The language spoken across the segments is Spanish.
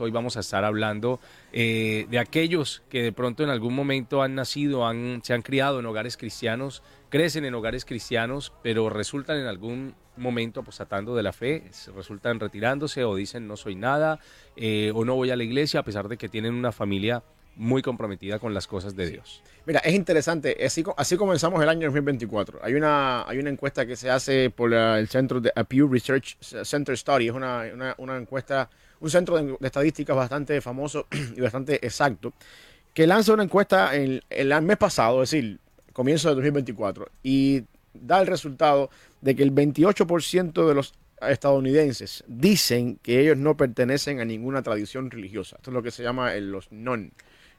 hoy vamos a estar hablando, eh, de aquellos que de pronto en algún momento han nacido, han, se han criado en hogares cristianos, crecen en hogares cristianos, pero resultan en algún momento apostatando de la fe, resultan retirándose o dicen no soy nada eh, o no voy a la iglesia a pesar de que tienen una familia muy comprometida con las cosas de Dios. Mira, es interesante, así, así comenzamos el año 2024. Hay una, hay una encuesta que se hace por el centro de Pew Research Center Study, es una, una, encuesta, un centro de, estadísticas bastante famoso y bastante exacto, que lanza una encuesta el, el mes pasado, es decir, comienzo de 2024, y da el resultado de que el 28% de los estadounidenses dicen que ellos no pertenecen a ninguna tradición religiosa. Esto es lo que se llama los non.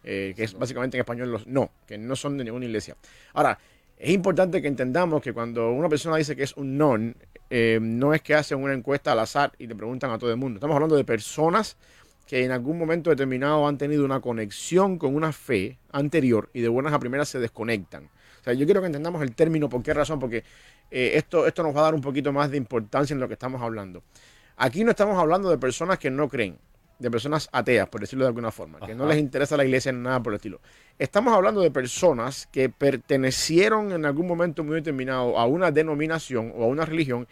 Eh, que es básicamente en español los no, que no son de ninguna iglesia. Ahora, es importante que entendamos que cuando una persona dice que es un non, eh, no es que hacen una encuesta al azar y le preguntan a todo el mundo. Estamos hablando de personas que en algún momento determinado han tenido una conexión con una fe anterior y de buenas a primeras se desconectan. O sea, yo quiero que entendamos el término, por qué razón, porque eh, esto, esto nos va a dar un poquito más de importancia en lo que estamos hablando. Aquí no estamos hablando de personas que no creen de personas ateas, por decirlo de alguna forma, que no les interesa la iglesia en nada por el estilo. Estamos hablando de personas que pertenecieron en algún momento muy determinado a una denominación o a una religión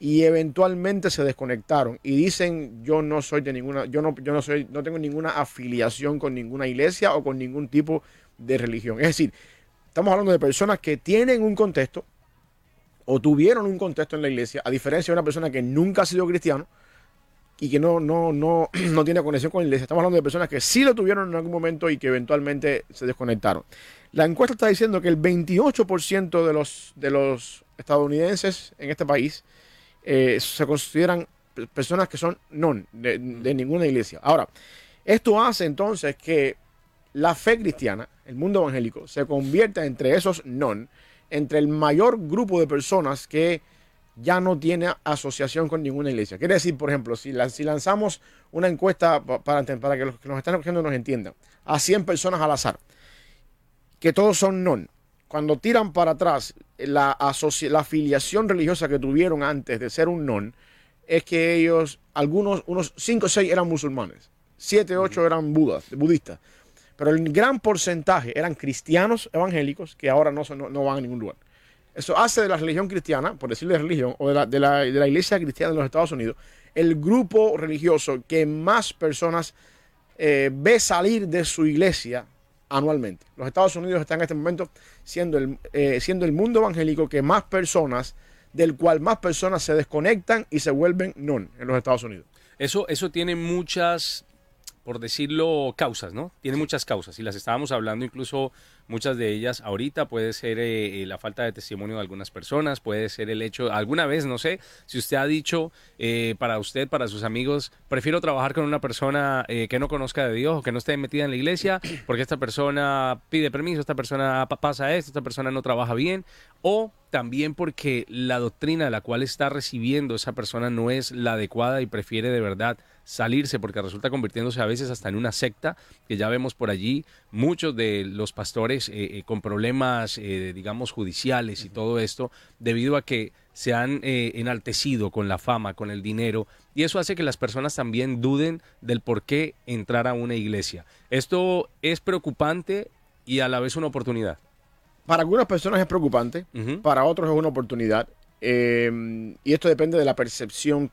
y eventualmente se desconectaron y dicen yo no soy de ninguna, yo no, yo no soy, no tengo ninguna afiliación con ninguna iglesia o con ningún tipo de religión. Es decir, estamos hablando de personas que tienen un contexto o tuvieron un contexto en la iglesia, a diferencia de una persona que nunca ha sido cristiano, y que no, no, no, no tiene conexión con la iglesia. Estamos hablando de personas que sí lo tuvieron en algún momento y que eventualmente se desconectaron. La encuesta está diciendo que el 28% de los, de los estadounidenses en este país eh, se consideran personas que son non de, de ninguna iglesia. Ahora, esto hace entonces que la fe cristiana, el mundo evangélico, se convierta entre esos non, entre el mayor grupo de personas que ya no tiene asociación con ninguna iglesia. Quiere decir, por ejemplo, si, si lanzamos una encuesta para, para que los que nos están escuchando nos entiendan, a 100 personas al azar, que todos son non, cuando tiran para atrás la, la afiliación religiosa que tuvieron antes de ser un non, es que ellos, algunos, unos 5 o 6 eran musulmanes, 7 o 8 eran budas, budistas, pero el gran porcentaje eran cristianos evangélicos que ahora no, no, no van a ningún lugar. Eso hace de la religión cristiana, por decirle religión, o de la, de la, de la iglesia cristiana de los Estados Unidos, el grupo religioso que más personas eh, ve salir de su iglesia anualmente. Los Estados Unidos están en este momento siendo el, eh, siendo el mundo evangélico que más personas, del cual más personas se desconectan y se vuelven non en los Estados Unidos. Eso, eso tiene muchas, por decirlo, causas, ¿no? Tiene muchas causas y las estábamos hablando incluso Muchas de ellas ahorita puede ser eh, eh, la falta de testimonio de algunas personas, puede ser el hecho, alguna vez, no sé, si usted ha dicho eh, para usted, para sus amigos, prefiero trabajar con una persona que no conozca de Dios o que no esté metida en la iglesia, porque esta persona pide permiso, esta persona pasa esto, esta persona no trabaja bien, o también porque la doctrina la cual está recibiendo esa persona no es la adecuada y prefiere de verdad salirse porque resulta convirtiéndose a veces hasta en una secta, que ya vemos por allí muchos de los pastores eh, eh, con problemas, eh, digamos, judiciales y todo esto, debido a que se han enaltecido con la fama, con el dinero, y eso hace que las personas también duden del por qué entrar a una iglesia. Esto es preocupante y a la vez una oportunidad. Para algunas personas es preocupante, para otros es una oportunidad. y esto depende de la percepción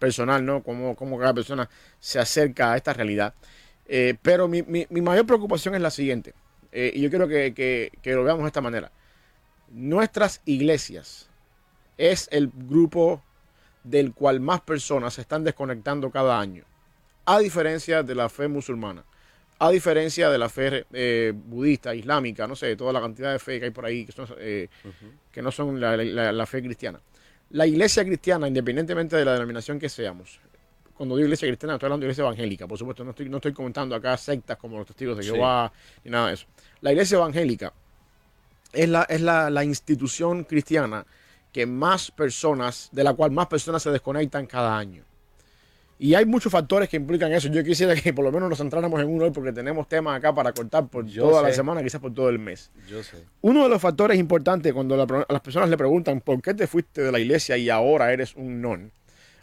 personal, ¿no? Cómo, cómo cada persona se acerca a esta realidad. Eh, pero mi, mi, mayor preocupación es la siguiente, eh, y yo quiero que, que, lo veamos de esta manera. Nuestras iglesias es el grupo del cual más personas se están desconectando cada año, a diferencia de la fe musulmana, a diferencia de la fe eh, budista, islámica, no sé, toda la cantidad de fe que hay por ahí que, son, que no son la fe cristiana la iglesia cristiana, independientemente de la denominación que seamos, cuando digo iglesia cristiana, estoy hablando de iglesia evangélica, por supuesto, no estoy, no estoy comentando acá sectas como los testigos de Jehová ni nada de eso. La iglesia evangélica es la, es la, institución cristiana que más personas, de la cual más personas se desconectan cada año. Y hay muchos factores que implican eso. Yo quisiera que por lo menos nos centráramos en uno hoy porque tenemos temas acá para cortar por toda la semana, quizás por todo el mes. Yo sé. Uno de los factores importantes cuando las personas le preguntan por qué te fuiste de la iglesia y ahora eres un non,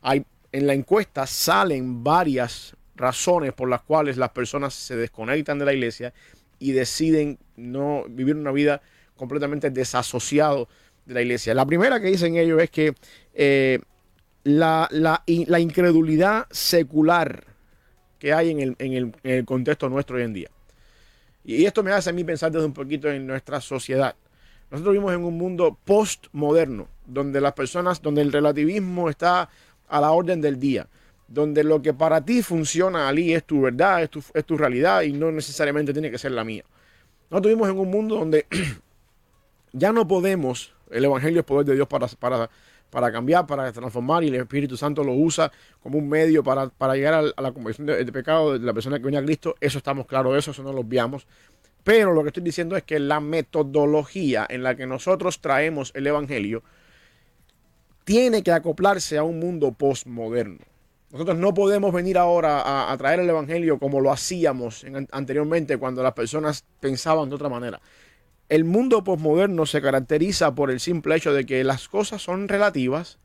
hay, en la encuesta salen varias razones por las cuales las personas se desconectan de la iglesia y deciden no vivir una vida completamente desasociado de la iglesia. La primera que dicen ellos es que eh, la, la, incredulidad secular que hay en el, en, el, en el, contexto nuestro hoy en día. Y esto me hace a mí pensar desde un poquito en nuestra sociedad. Nosotros vivimos en un mundo postmoderno, donde las personas, donde el relativismo está a la orden del día, donde lo que para ti funciona, Ali, es tu verdad, es tu, es tu realidad y no necesariamente tiene que ser la mía. Nosotros vivimos en un mundo donde ya no podemos, el Evangelio es poder de Dios para, para, para cambiar, para transformar, y el Espíritu Santo lo usa como un medio para, para llegar a, la conversión de, pecado de la persona que viene a Cristo. Eso estamos claros eso, eso no lo obviamos. Pero lo que estoy diciendo es que la metodología en la que nosotros traemos el Evangelio tiene que acoplarse a un mundo postmoderno. Nosotros no podemos venir ahora a, a traer el Evangelio como lo hacíamos en, anteriormente cuando las personas pensaban de otra manera. El mundo postmoderno se caracteriza por el simple hecho de que las cosas son relativas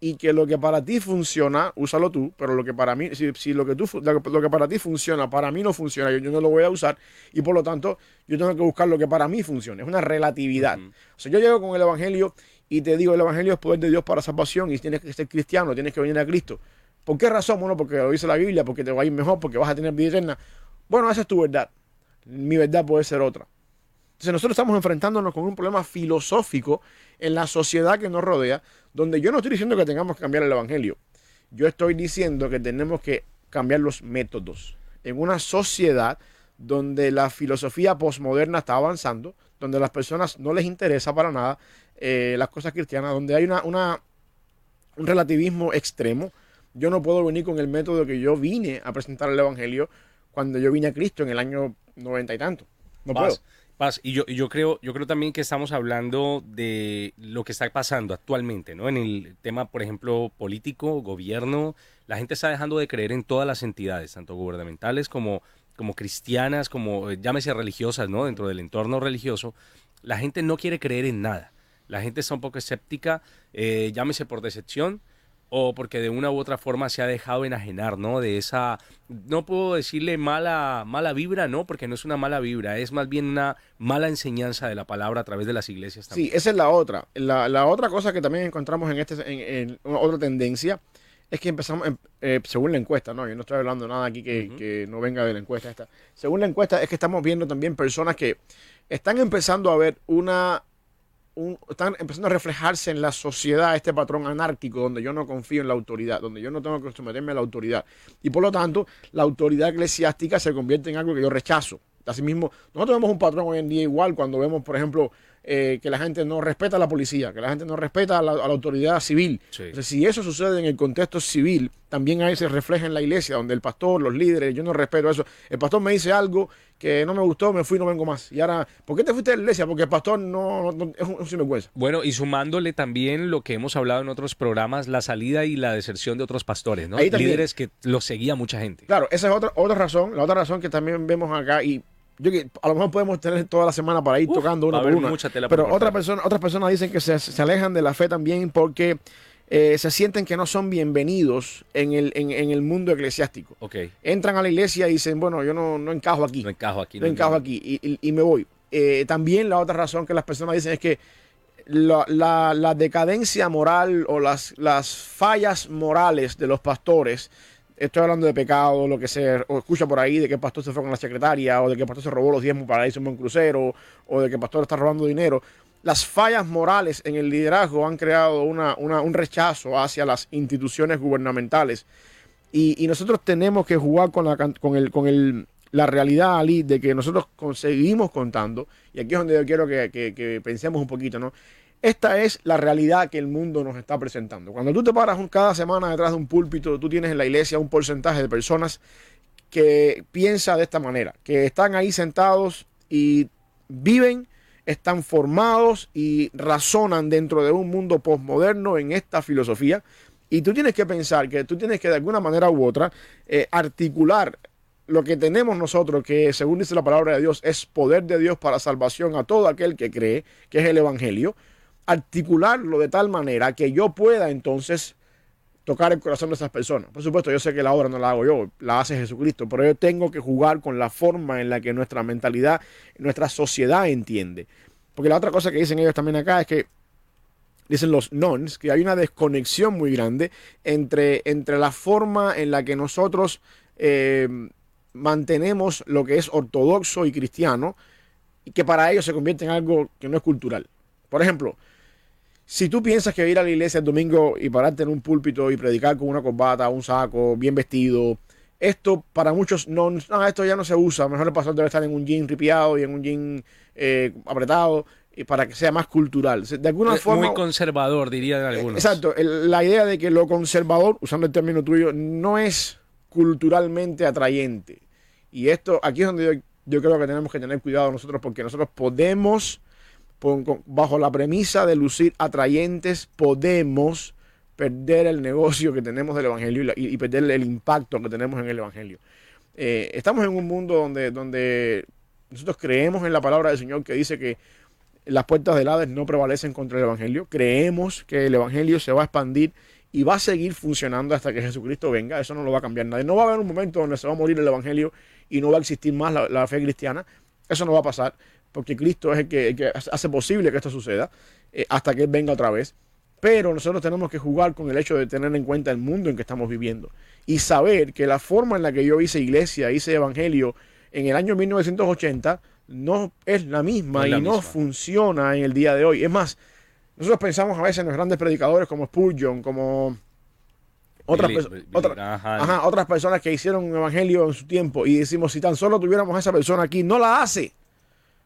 y que lo que para ti funciona, úsalo tú, pero lo que para mí, si, si lo, que tú, lo que para ti funciona, para mí no funciona, yo, yo, no lo voy a usar y por lo tanto yo tengo que buscar lo que para mí funcione. Es una relatividad. Uh -huh. O sea, yo llego con el Evangelio y te digo, el Evangelio es poder de Dios para salvación y tienes que ser cristiano, tienes que venir a Cristo. ¿Por qué razón? Bueno, porque lo dice la Biblia, porque te va a ir mejor, porque vas a tener vida eterna. Bueno, esa es tu verdad. Mi verdad puede ser otra. Entonces nosotros estamos enfrentándonos con un problema filosófico en la sociedad que nos rodea, donde yo no estoy diciendo que tengamos que cambiar el Evangelio. Yo estoy diciendo que tenemos que cambiar los métodos. En una sociedad donde la filosofía postmoderna está avanzando, donde a las personas no les interesa para nada eh, las cosas cristianas, donde hay un relativismo extremo, yo no puedo venir con el método que yo vine a presentar el Evangelio cuando yo vine a Cristo en el año noventa y tanto. No Paz, puedo. Paz, y yo, yo, creo, yo creo también que estamos hablando de lo que está pasando actualmente, ¿no? En el tema, por ejemplo, político, gobierno, la gente está dejando de creer en todas las entidades, tanto gubernamentales como, como cristianas, como llámese religiosas, ¿no? Dentro del entorno religioso, la gente no quiere creer en nada. La gente está un poco escéptica, eh, llámese por decepción, o porque de una u otra forma se ha dejado enajenar, ¿no? De esa, no puedo decirle mala, mala vibra, ¿no? Porque no es una mala vibra, es más bien una mala enseñanza de la palabra a través de las iglesias también. Sí, esa es la otra. La, la otra cosa que también encontramos en, este, en, en otra tendencia es que empezamos, eh, según la encuesta, ¿no? Yo no estoy hablando nada aquí que, uh -huh. que no venga de la encuesta esta. Según la encuesta es que estamos viendo también personas que están empezando a ver una están empezando a reflejarse en la sociedad este patrón anárquico donde yo no confío en la autoridad, donde yo no tengo que someterme a la autoridad. Y por lo tanto, la autoridad eclesiástica se convierte en algo que yo rechazo. Asimismo, nosotros vemos un patrón hoy en día igual cuando vemos, por ejemplo, eh, que la gente no respeta a la policía, que la gente no respeta a la, a la autoridad civil. Sí. Entonces, si eso sucede en el contexto civil, también ahí se refleja en la iglesia, donde el pastor, los líderes, yo no respeto eso. El pastor me dice algo que no me gustó, me fui, no vengo más. Y ahora, ¿por qué te fuiste de la iglesia? Porque el pastor no, no, no es un, sinvergüenza. Bueno, y sumándole también lo que hemos hablado en otros programas, la salida y la deserción de otros pastores, ¿no? Líderes que lo seguía mucha gente. Claro, esa es otra, otra razón, la otra razón que también vemos acá y yo a lo mejor podemos tener toda la semana para ir Uf, tocando una por una. Pero por otra persona, otras personas dicen que se, se, alejan de la fe también porque eh, se sienten que no son bienvenidos en el, en, en, el mundo eclesiástico. Okay. Entran a la iglesia y dicen, bueno, yo no, no encajo aquí. No encajo aquí. No, no encajo aquí y, y, y, me voy. Eh, también la otra razón que las personas dicen es que la, la, la decadencia moral o las, las fallas morales de los pastores estoy hablando de pecado, lo que se o escucha por ahí de que pastor se fue con la secretaria, o de que pastor se robó los diezmos para irse un crucero, o de que el pastor está robando dinero. Las fallas morales en el liderazgo han creado una, una, un rechazo hacia las instituciones gubernamentales. Y, nosotros tenemos que jugar con, la, con, el, con el, la realidad, Ali, de que nosotros conseguimos contando, y aquí es donde yo quiero que, que pensemos un poquito, ¿no? Esta es la realidad que el mundo nos está presentando. Cuando tú te paras cada semana detrás de un púlpito, tú tienes en la iglesia un porcentaje de personas que piensa de esta manera, que están ahí sentados y viven, están formados y razonan dentro de un mundo postmoderno en esta filosofía. Y tú tienes que pensar que tú tienes que de alguna manera u otra eh, articular lo que tenemos nosotros, que según dice la palabra de Dios, es poder de Dios para salvación a todo aquel que cree, que es el Evangelio articularlo de tal manera que yo pueda entonces tocar el corazón de esas personas. Por supuesto, yo sé que la obra no la hago yo, la hace Jesucristo, pero yo tengo que jugar con la forma en la que nuestra mentalidad, nuestra sociedad entiende. Porque la otra cosa que dicen ellos también acá es que dicen los nons, que hay una desconexión muy grande entre, entre la forma en la que nosotros eh, mantenemos lo que es ortodoxo y cristiano, y que para ellos se convierte en algo que no es cultural. Por ejemplo, si tú piensas que ir a la iglesia el domingo y pararte en un púlpito y predicar con una corbata, un saco, bien vestido, esto para muchos no, no esto ya no se usa. Mejor el pastor debe estar en un jean ripiado y en un jean eh, apretado y para que sea más cultural. De alguna Es forma. Muy conservador, dirían algunos. Exacto, la idea de que lo conservador, usando el término tuyo, no es culturalmente atrayente. Y esto, aquí es donde yo, yo creo que tenemos que tener cuidado nosotros, porque nosotros podemos, bajo la premisa de lucir atrayentes, podemos perder el negocio que tenemos del Evangelio y, perder el impacto que tenemos en el Evangelio. Eh, estamos en un mundo donde, donde nosotros creemos en la palabra del Señor que dice que las puertas del Hades no prevalecen contra el Evangelio. Creemos que el Evangelio se va a expandir y va a seguir funcionando hasta que Jesucristo venga. Eso no lo va a cambiar nadie. No va a haber un momento donde se va a morir el Evangelio y no va a existir más la fe cristiana. Eso no va a pasar porque Cristo es el que, el que hace posible que esto suceda eh, hasta que Él venga otra vez. Pero nosotros tenemos que jugar con el hecho de tener en cuenta el mundo en que estamos viviendo y saber que la forma en la que yo hice iglesia, hice evangelio en el año 1980 no es la misma No es la y no funciona en el día de hoy. Es más, nosotros pensamos a veces en los grandes predicadores como Spurgeon, como otras, Billy- perso- Billy otra- Graham. ajá, otras personas que hicieron un evangelio en su tiempo y decimos, si tan solo tuviéramos a esa persona aquí, no la hace.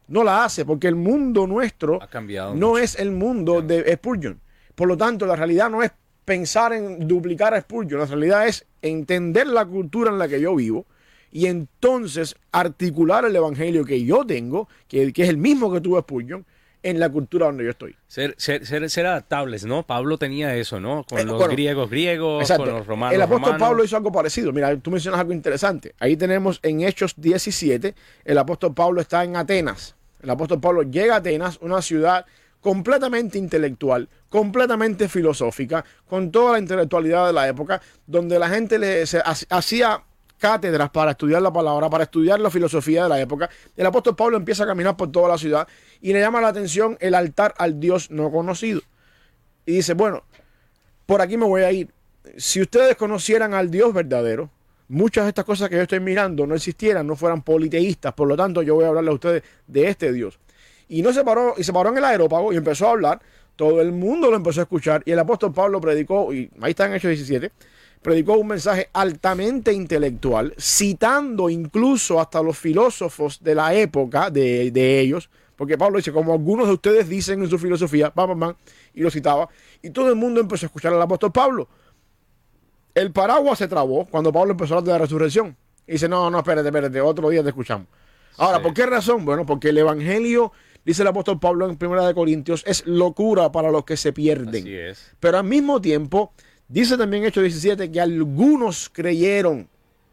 No la hace porque el mundo nuestro Ha cambiado. no mucho. es el mundo de Spurgeon. Por lo tanto, la realidad no es pensar en duplicar a Spurgeon, la realidad es entender la cultura en la que yo vivo y entonces articular el evangelio que yo tengo, que, que es el mismo que tuvo Spurgeon, en la cultura donde yo estoy. Ser, ser, ser, ser adaptables, ¿no? Pablo tenía eso, ¿no? Con Eh, los bueno, griegos griegos, Exacto. con los romanos el apóstol romanos. Pablo hizo algo parecido. Mira, tú mencionas algo interesante. Ahí tenemos en Hechos 17, el apóstol Pablo está en Atenas. El apóstol Pablo llega a Atenas, una ciudad completamente intelectual, completamente filosófica, con toda la intelectualidad de la época, donde la gente le, se hacía cátedras para estudiar la palabra, para estudiar la filosofía de la época. El apóstol Pablo empieza a caminar por toda la ciudad y le llama la atención el altar al Dios no conocido. Y dice, bueno, por aquí me voy a ir. Si ustedes conocieran al Dios verdadero, muchas de estas cosas que yo estoy mirando no existieran, no fueran politeístas. Por lo tanto, yo voy a hablarle a ustedes de este Dios. Y no se paró, y se paró en el aerópago y empezó a hablar. Todo el mundo lo empezó a escuchar. Y el apóstol Pablo predicó, y ahí está en Hechos 17, predicó un mensaje altamente intelectual, citando incluso hasta los filósofos de la época de, de ellos. Porque Pablo dice, como algunos de ustedes dicen en su filosofía, pam, pam, pam, y lo citaba. Y todo el mundo empezó a escuchar al apóstol Pablo. El paraguas se trabó cuando Pablo empezó a hablar de la resurrección. Y dice, no, no, espérate, espérate, otro día te escuchamos. Ahora, Sí. ¿por qué razón? Bueno, porque el evangelio, dice el apóstol Pablo en Primera de Corintios, es locura para los que se pierden. Así es. Pero al mismo tiempo, dice también Hechos 17 que algunos creyeron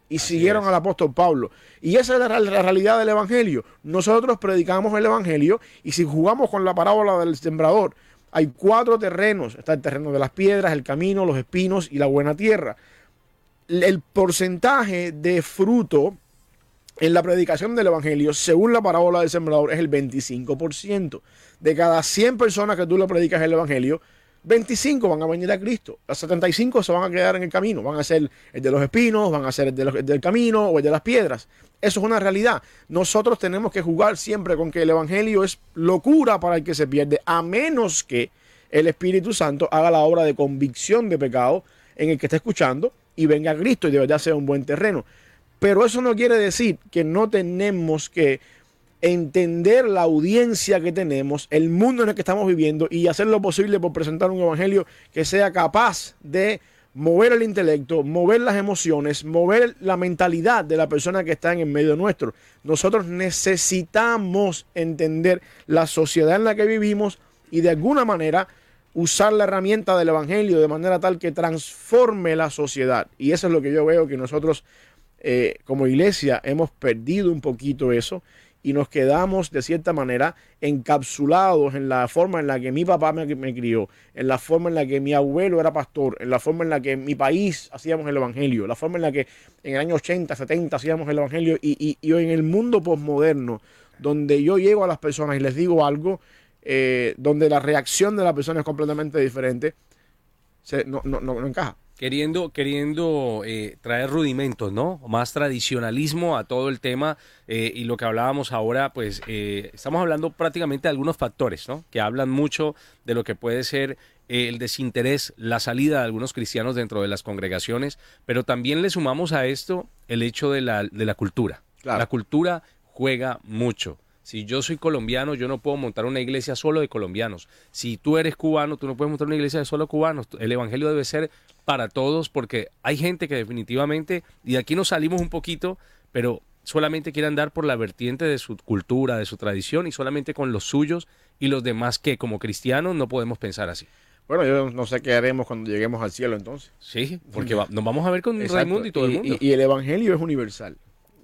y Así siguieron es. al apóstol Pablo. Y esa es la, la realidad del Evangelio. Nosotros predicamos el Evangelio y si jugamos con la parábola del sembrador, hay cuatro terrenos. Está el terreno de las piedras, el camino, los espinos y la buena tierra. El porcentaje de fruto en la predicación del Evangelio, según la parábola del sembrador, es el 25%. De cada 100 personas que tú le predicas el Evangelio, 25 van a venir a Cristo. Las 75 se van a quedar en el camino. Van a ser el de los espinos, van a ser el, de los- el del camino o el de las piedras. Eso es una realidad. Nosotros tenemos que jugar siempre con que el Evangelio es locura para el que se pierde, a menos que el Espíritu Santo haga la obra de convicción de pecado en el que está escuchando y venga a Cristo y de verdad sea un buen terreno. Pero eso no quiere decir que no tenemos que entender la audiencia que tenemos, el mundo en el que estamos viviendo y hacer lo posible por presentar un evangelio que sea capaz de mover el intelecto, mover las emociones, mover la mentalidad de la persona que está en el medio nuestro. Nosotros necesitamos entender la sociedad en la que vivimos y de alguna manera usar la herramienta del evangelio de manera tal que transforme la sociedad. Y eso es lo que yo veo que nosotros eh, como iglesia hemos perdido un poquito eso y nos quedamos de cierta manera encapsulados en la forma en la que mi papá me, crió, en la forma en la que mi abuelo era pastor, en la forma en la que mi país hacíamos el Evangelio, la forma en la que en el año 80, 70 hacíamos el Evangelio y, y, y en el mundo posmoderno, donde yo llego a las personas y les digo algo, eh, donde la reacción de la persona es completamente diferente, se, no, no, no, no encaja queriendo, queriendo eh, traer rudimentos, ¿no? Más tradicionalismo a todo el tema eh, y lo que hablábamos ahora, pues eh, estamos hablando prácticamente de algunos factores, ¿no? Que hablan mucho de lo que puede ser el desinterés, la salida de algunos cristianos dentro de las congregaciones, pero también le sumamos a esto el hecho de la, de la cultura. Claro. La cultura juega mucho. Si yo soy colombiano, yo no puedo montar una iglesia solo de colombianos. Si tú eres cubano, tú no puedes montar una iglesia de solo cubanos. El evangelio debe ser para todos porque hay gente que definitivamente, y de aquí nos salimos un poquito, pero solamente quiere andar por la vertiente de su cultura, de su tradición y solamente con los suyos y los demás que como cristianos no podemos pensar así. Bueno, yo no sé qué haremos cuando lleguemos al cielo entonces. Sí, porque va, nos vamos a ver con Exacto. Raimundo y todo el mundo. Y, y el evangelio es universal.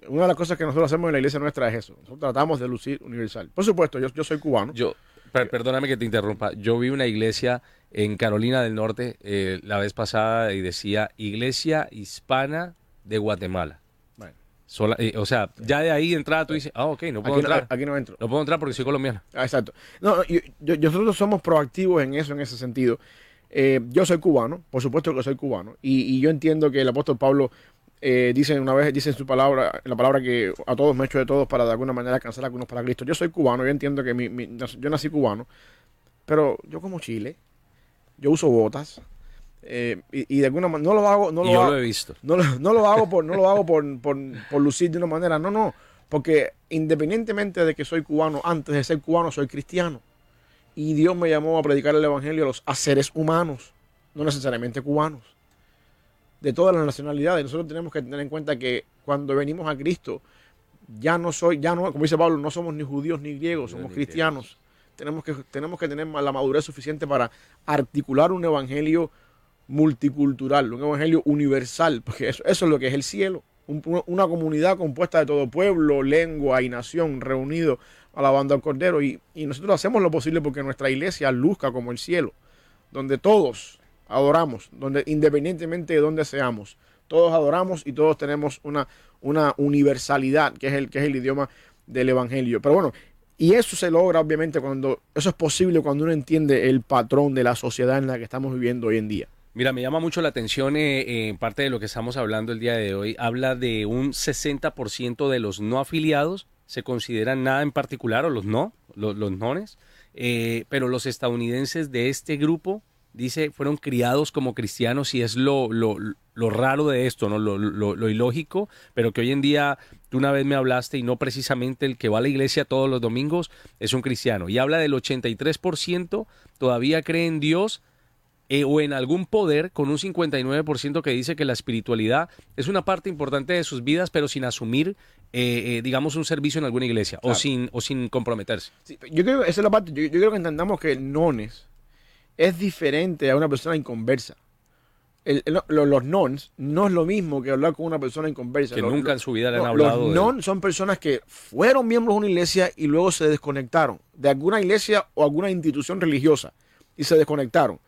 Una de las cosas que nosotros hacemos en la iglesia nuestra es eso. Nosotros tratamos de lucir universal. Por supuesto, yo, yo soy cubano. Yo, per- perdóname que te interrumpa. Yo vi una iglesia en Carolina del Norte eh, la vez pasada y decía Iglesia Hispana de Guatemala. Bueno, Sola- eh, o sea, ya de ahí de entrada tú dices, ah, ok, no puedo aquí, no, entrar. aquí no entro. No puedo entrar porque soy colombiano. Ah, exacto. No, yo- yo- yo- nosotros somos proactivos en eso, en ese sentido. Eh, yo soy cubano, por supuesto que soy cubano, y, y yo entiendo que el apóstol Pablo eh, dice una vez, dice en su palabra, la palabra que a todos me he hecho de todos para de alguna manera alcanzar a algunos para Cristo. Yo soy cubano, yo entiendo que mi, mi- yo nací cubano, pero yo como chile, yo uso botas, eh, y, y de alguna manera no lo hago, no lo yo hago, lo he visto. no no lo hago por no lo hago por, por, por lucir de una manera no no porque independientemente de que soy cubano antes de ser cubano soy cristiano y Dios me llamó a predicar el evangelio a los a seres humanos no necesariamente cubanos de todas las nacionalidades. Nosotros tenemos que tener en cuenta que cuando venimos a Cristo ya no soy ya no como dice Pablo no somos ni judíos ni griegos somos ni cristianos. Tenemos que tenemos que tener la madurez suficiente para articular un evangelio multicultural, un evangelio universal, porque eso, eso es lo que es el cielo, un- una comunidad compuesta de todo pueblo, lengua y nación reunido alabando al Cordero. Y, y nosotros hacemos lo posible porque nuestra iglesia luzca como el cielo, donde todos adoramos, donde independientemente de dónde seamos, todos adoramos y todos tenemos una, una universalidad, que es, el, que es el idioma del evangelio. Pero bueno, y eso se logra obviamente cuando, eso es posible cuando uno entiende el patrón de la sociedad en la que estamos viviendo hoy en día. Mira, me llama mucho la atención eh, eh, en parte de lo que estamos hablando el día de hoy. Habla de un 60% de los no afiliados se consideran nada en particular, o los no, los, los nones, eh, pero los estadounidenses de este grupo, dice, fueron criados como cristianos y es lo, lo, lo raro de esto, ¿no? Lo, lo, ilógico, pero que hoy en día tú una vez me hablaste y no precisamente el que va a la iglesia todos los domingos es un cristiano. Y habla del 83% todavía cree en Dios eh, o en algún poder con un 59% que dice que la espiritualidad es una parte importante de sus vidas, pero sin asumir, eh, eh, digamos, un servicio en alguna iglesia Claro. o, sin, o sin comprometerse. Sí, yo creo que esa es la parte, yo, yo creo que entendamos que el nones es diferente a una persona inconversa. El- el- lo- los nons no es lo mismo que hablar con una persona inconversa. Que Lo- nunca en su vida le han no, hablado Los de- non son personas que fueron miembros de una iglesia y luego se desconectaron de alguna iglesia o alguna institución religiosa y se desconectaron.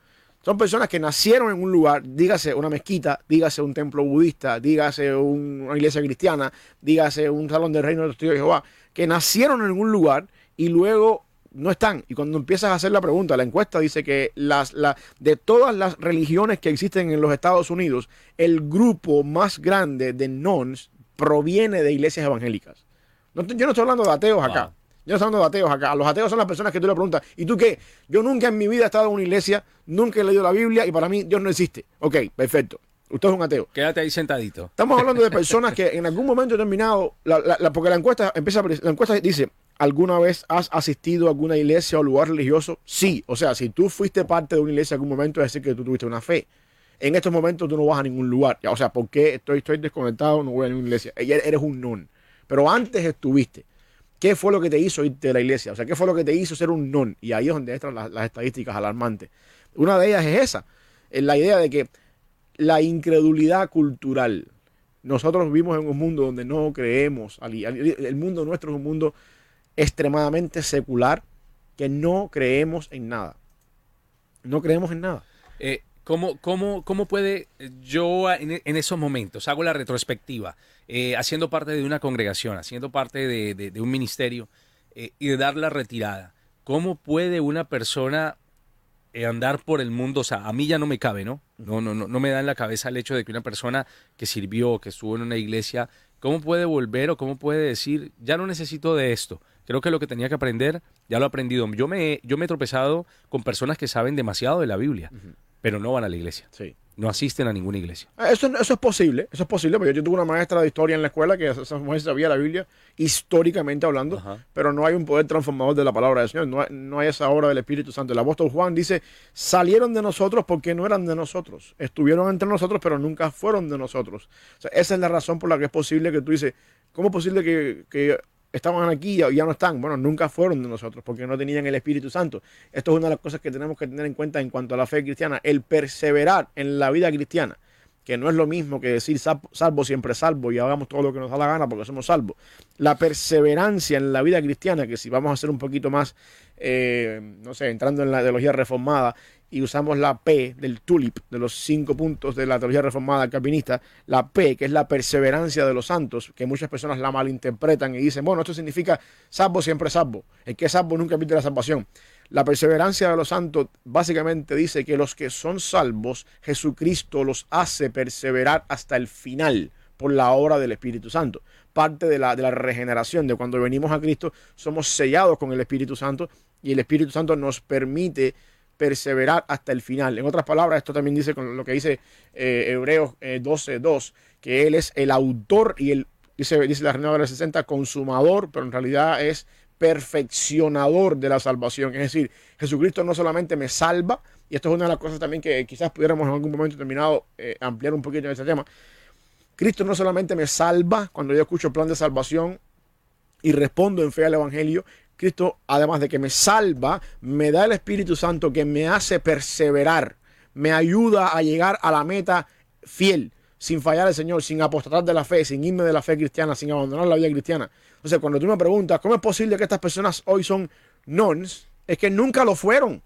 Son personas que nacieron en un lugar, dígase una mezquita, dígase un templo budista, dígase un- una iglesia cristiana, dígase un salón del reino de los testigos de Jehová, que nacieron en un lugar y luego no están. Y cuando empiezas a hacer la pregunta, la encuesta dice que las, la, de todas las religiones que existen en los Estados Unidos, el grupo más grande de nons proviene de iglesias evangélicas. No yo no estoy hablando de ateos acá. Wow. Yo no estoy hablando de ateos acá. Los ateos son las personas que tú le preguntas, ¿y tú qué? Yo nunca en mi vida he estado en una iglesia, nunca he leído la Biblia y para mí Dios no existe. Ok, perfecto. Usted es un ateo. Quédate ahí sentadito. Estamos hablando de personas que en algún momento determinado, la, la- la- porque la encuesta empieza, la encuesta dice, ¿alguna vez has asistido a alguna iglesia o lugar religioso? Sí, o sea, si tú fuiste parte de una iglesia en algún momento, es decir que tú tuviste una fe. En estos momentos tú no vas a ningún lugar. O sea, ¿por qué estoy, estoy desconectado? No voy a ninguna iglesia. Ya Eres un non. Pero antes estuviste. ¿Qué fue lo que te hizo irte de la iglesia? O sea, ¿qué fue lo que te hizo ser un non? Y ahí es donde entran las, las estadísticas alarmantes. Una de ellas es esa. Es la idea de que la incredulidad cultural. Nosotros vivimos en un mundo donde no creemos. El mundo nuestro es un mundo extremadamente secular que no creemos en nada. No creemos en nada. Eh, ¿cómo, cómo, cómo puede yo en, esos momentos, hago la retrospectiva, eh, haciendo parte de una congregación, haciendo parte de, un ministerio eh, y de dar la retirada, ¿cómo puede una persona andar por el mundo? O sea, a mí ya no me cabe, ¿no? No, no, no, no me da en la cabeza el hecho de que una persona que sirvió, que estuvo en una iglesia, ¿cómo puede volver o cómo puede decir, ya no necesito de esto? Creo que lo que tenía que aprender, ya lo he aprendido. Yo me, he- yo me he tropezado con personas que saben demasiado de la Biblia, pero no van a la iglesia, Sí. no asisten a ninguna iglesia. Ah, Eso, eso es posible, eso es posible, porque yo tuve una maestra de historia en la escuela que esa mujer sabía la Biblia históricamente hablando, Ajá. pero no hay un poder transformador de la palabra del Señor, no hay, no hay esa obra del Espíritu Santo. El apóstol Juan dice, salieron de nosotros porque no eran de nosotros, estuvieron entre nosotros, pero nunca fueron de nosotros. O sea, esa es la razón por la que es posible que tú dices, ¿cómo es posible que, que estaban aquí y ya- no están? Bueno, nunca fueron de nosotros porque no tenían el Espíritu Santo. Esto es una de las cosas que tenemos que tener en cuenta en cuanto a la fe cristiana, el perseverar en la vida cristiana que no es lo mismo que decir sal- salvo siempre salvo y hagamos todo lo que nos da la gana porque somos salvos. La perseverancia en la vida cristiana, que si vamos a ser un poquito más, eh, no sé, entrando en la teología reformada y usamos la P del tulip, de los cinco puntos de la teología reformada calvinista, la P, que es la perseverancia de los santos, que muchas personas la malinterpretan y dicen, bueno, esto significa salvo siempre salvo. El que es salvo nunca pierde la salvación. La perseverancia de los santos básicamente dice que los que son salvos, Jesucristo los hace perseverar hasta el final por la obra del Espíritu Santo. Parte de la, de la regeneración, de cuando venimos a Cristo, somos sellados con el Espíritu Santo y el Espíritu Santo nos permite perseverar hasta el final. En otras palabras, esto también dice con lo que dice eh, Hebreos eh, 12.2, que Él es el autor y el, dice, dice la Reina de los 60, consumador, pero en realidad es perfeccionador de la salvación. Es decir, Jesucristo no solamente me salva, y esto es una de las cosas también que quizás pudiéramos en algún momento determinado eh, ampliar un poquito en este tema. Cristo no solamente me salva cuando yo escucho el plan de salvación y respondo en fe al Evangelio, Cristo, además de que me salva, me da el Espíritu Santo que me hace perseverar, me ayuda a llegar a la meta fiel, sin fallar al Señor, sin apostatar de la fe, sin irme de la fe cristiana, sin abandonar la vida cristiana. Entonces, cuando tú me preguntas, ¿cómo es posible que estas personas hoy son nons? Es que nunca lo fueron.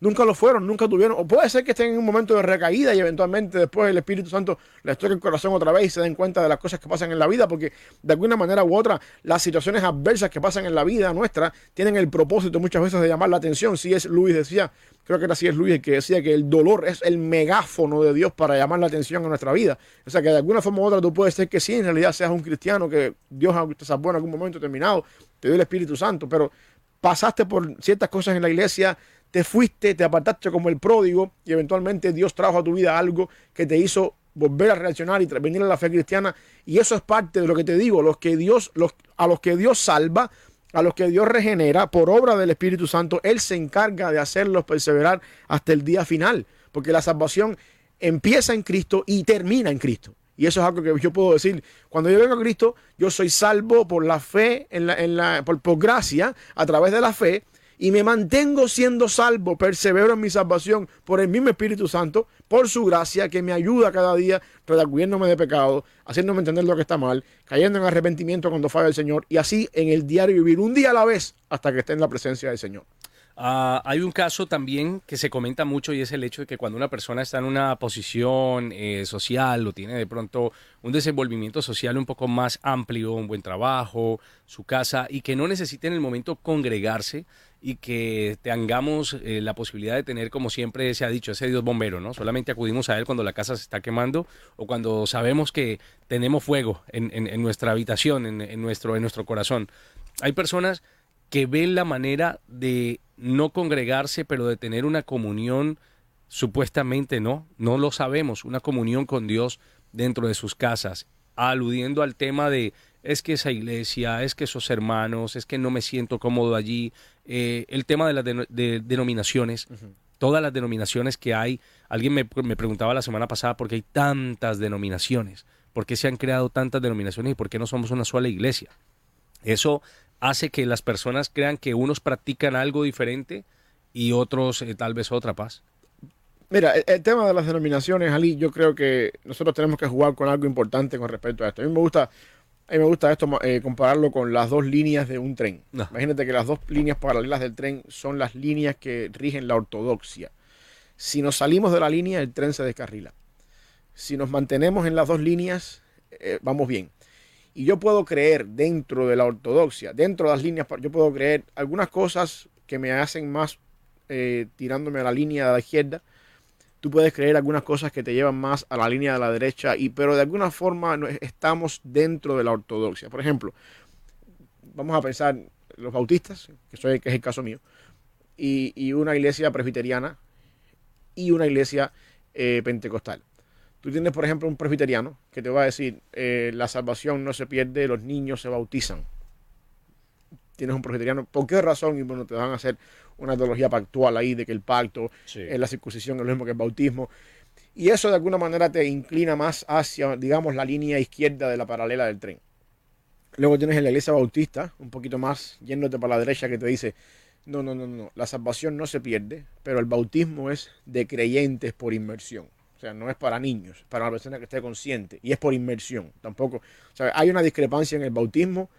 Nunca lo fueron, nunca tuvieron. O puede ser que estén en un momento de recaída y eventualmente después el Espíritu Santo les toque el corazón otra vez y se den cuenta de las cosas que pasan en la vida, porque de alguna manera u otra las situaciones adversas que pasan en la vida nuestra tienen el propósito muchas veces de llamar la atención. Si es Luis decía, creo que era así es Luis el que decía que el dolor es el megáfono de Dios para llamar la atención a nuestra vida. O sea que de alguna forma u otra tú puedes ser que sí, en realidad seas un cristiano, que Dios te salvó en algún momento determinado, te dio el Espíritu Santo, pero pasaste por ciertas cosas en la iglesia, te fuiste, te apartaste como el pródigo y eventualmente Dios trajo a tu vida algo que te hizo volver a reaccionar y venir a la fe cristiana y eso es parte de lo que te digo, los que Dios los, a los que Dios salva, a los que Dios regenera por obra del Espíritu Santo, él se encarga de hacerlos perseverar hasta el día final, porque la salvación empieza en Cristo y termina en Cristo. Y eso es algo que yo puedo decir. Cuando yo vengo a Cristo, yo soy salvo por la fe, en la, por gracia, a través de la fe, y me mantengo siendo salvo, persevero en mi salvación por el mismo Espíritu Santo, por su gracia que me ayuda cada día, redarguyéndome de pecado, haciéndome entender lo que está mal, cayendo en arrepentimiento cuando falla el Señor, y así en el diario vivir un día a la vez hasta que esté en la presencia del Señor. Ah, hay un caso también que se comenta mucho y es el hecho de que cuando una persona está en una posición eh, social o tiene de pronto un desenvolvimiento social un poco más amplio, un buen trabajo, su casa y que no necesite en el momento congregarse y que tengamos eh, la posibilidad de tener, como siempre se ha dicho, ese Dios bombero, ¿no? Solamente acudimos a Él cuando la casa se está quemando o cuando sabemos que tenemos fuego en, en- en nuestra habitación, en, en nuestro, en nuestro corazón. Hay personas que ven la manera de no congregarse, pero de tener una comunión, supuestamente no, no lo sabemos, una comunión con Dios dentro de sus casas, aludiendo al tema de es que esa iglesia, es que esos hermanos, es que no me siento cómodo allí, eh, el tema de las deno- de- denominaciones, todas las denominaciones que hay, alguien me, me preguntaba la semana pasada por qué hay tantas denominaciones, por qué se han creado tantas denominaciones y por qué no somos una sola iglesia. Eso hace que las personas crean que unos practican algo diferente y otros eh, tal vez otra paz. Mira, el, el tema de las denominaciones, Ali, yo creo que nosotros tenemos que jugar con algo importante con respecto a esto. A mí me gusta A mí me gusta esto eh, compararlo con las dos líneas de un tren. No. Imagínate que las dos líneas paralelas del tren son las líneas que rigen la ortodoxia. Si nos salimos de la línea, el tren se descarrila. Si nos mantenemos en las dos líneas, eh, vamos bien. Y yo puedo creer dentro de la ortodoxia, dentro de las líneas, yo puedo creer algunas cosas que me hacen más eh, tirándome a la línea de la izquierda. Tú puedes creer algunas cosas que te llevan más a la línea de la derecha, y, pero de alguna forma estamos dentro de la ortodoxia. Por ejemplo, vamos a pensar los bautistas, que, soy, que es el caso mío, y, y una iglesia presbiteriana y una iglesia eh, pentecostal. Tú tienes, por ejemplo, un presbiteriano que te va a decir, eh, la salvación no se pierde, los niños se bautizan. Tienes un presbiteriano, ¿por qué razón? Y bueno, te van a hacer una teología pactual ahí de que el pacto, Sí. eh, la circuncisión es lo mismo que el bautismo. Y eso de alguna manera te inclina más hacia, digamos, la línea izquierda de la paralela del tren. Luego tienes en la iglesia bautista, un poquito más yéndote para la derecha, que te dice, no, no, no, no, la salvación no se pierde, pero el bautismo es de creyentes por inmersión. O sea, no es para niños, para una persona que esté consciente, y es por inmersión. Tampoco, o sea, hay una discrepancia en el bautismo,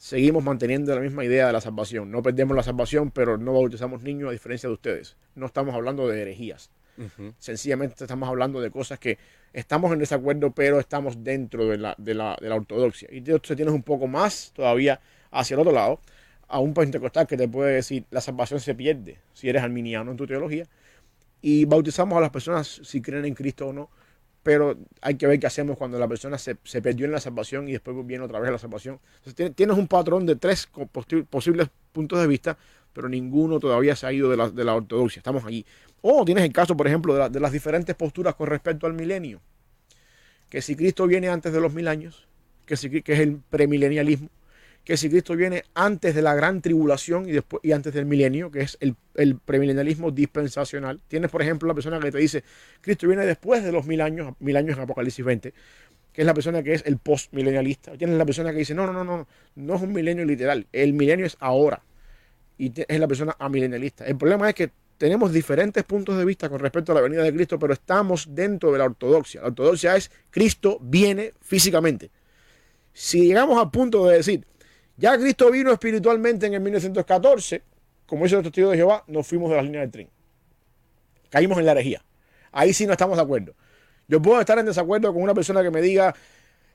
seguimos manteniendo la misma idea de la salvación. No perdemos la salvación, pero no bautizamos niños a diferencia de ustedes. No estamos hablando de herejías. Ujú. Sencillamente estamos hablando de cosas que estamos en desacuerdo, pero estamos dentro de la, de la, de la ortodoxia. Y entonces tienes un poco más todavía hacia el otro lado, a un pentecostal que te puede decir la salvación se pierde si eres arminiano en tu teología. Y bautizamos a las personas si creen en Cristo o no, pero hay que ver qué hacemos cuando la persona se, se perdió en la salvación y después viene otra vez a la salvación. Tienes un patrón de tres posibles puntos de vista, pero ninguno todavía se ha ido de la, de la ortodoxia. Estamos allí. O tienes el caso, por ejemplo, de, de las diferentes posturas con respecto al milenio. Que si Cristo viene antes de los mil años, que, si, que es el premilenialismo, que si Cristo viene antes de la gran tribulación y después y antes del milenio, que es el, el premilenialismo dispensacional. Tienes, por ejemplo, la persona que te dice, Cristo viene después de los mil años, mil años en Apocalipsis 20, que es la persona que es el postmilenialista. Tienes la persona que dice, no, no, no, no, no es un milenio literal, el milenio es ahora. Y es la persona amilenialista. El problema es que tenemos diferentes puntos de vista con respecto a la venida de Cristo, pero estamos dentro de la ortodoxia. La ortodoxia es Cristo viene físicamente. Si llegamos al punto de decir, ya Cristo vino espiritualmente en el 1914, como dice el testigo de Jehová, nos fuimos de la línea del tren. Caímos en la herejía. Ahí sí no estamos de acuerdo. Yo puedo estar en desacuerdo con una persona que me diga,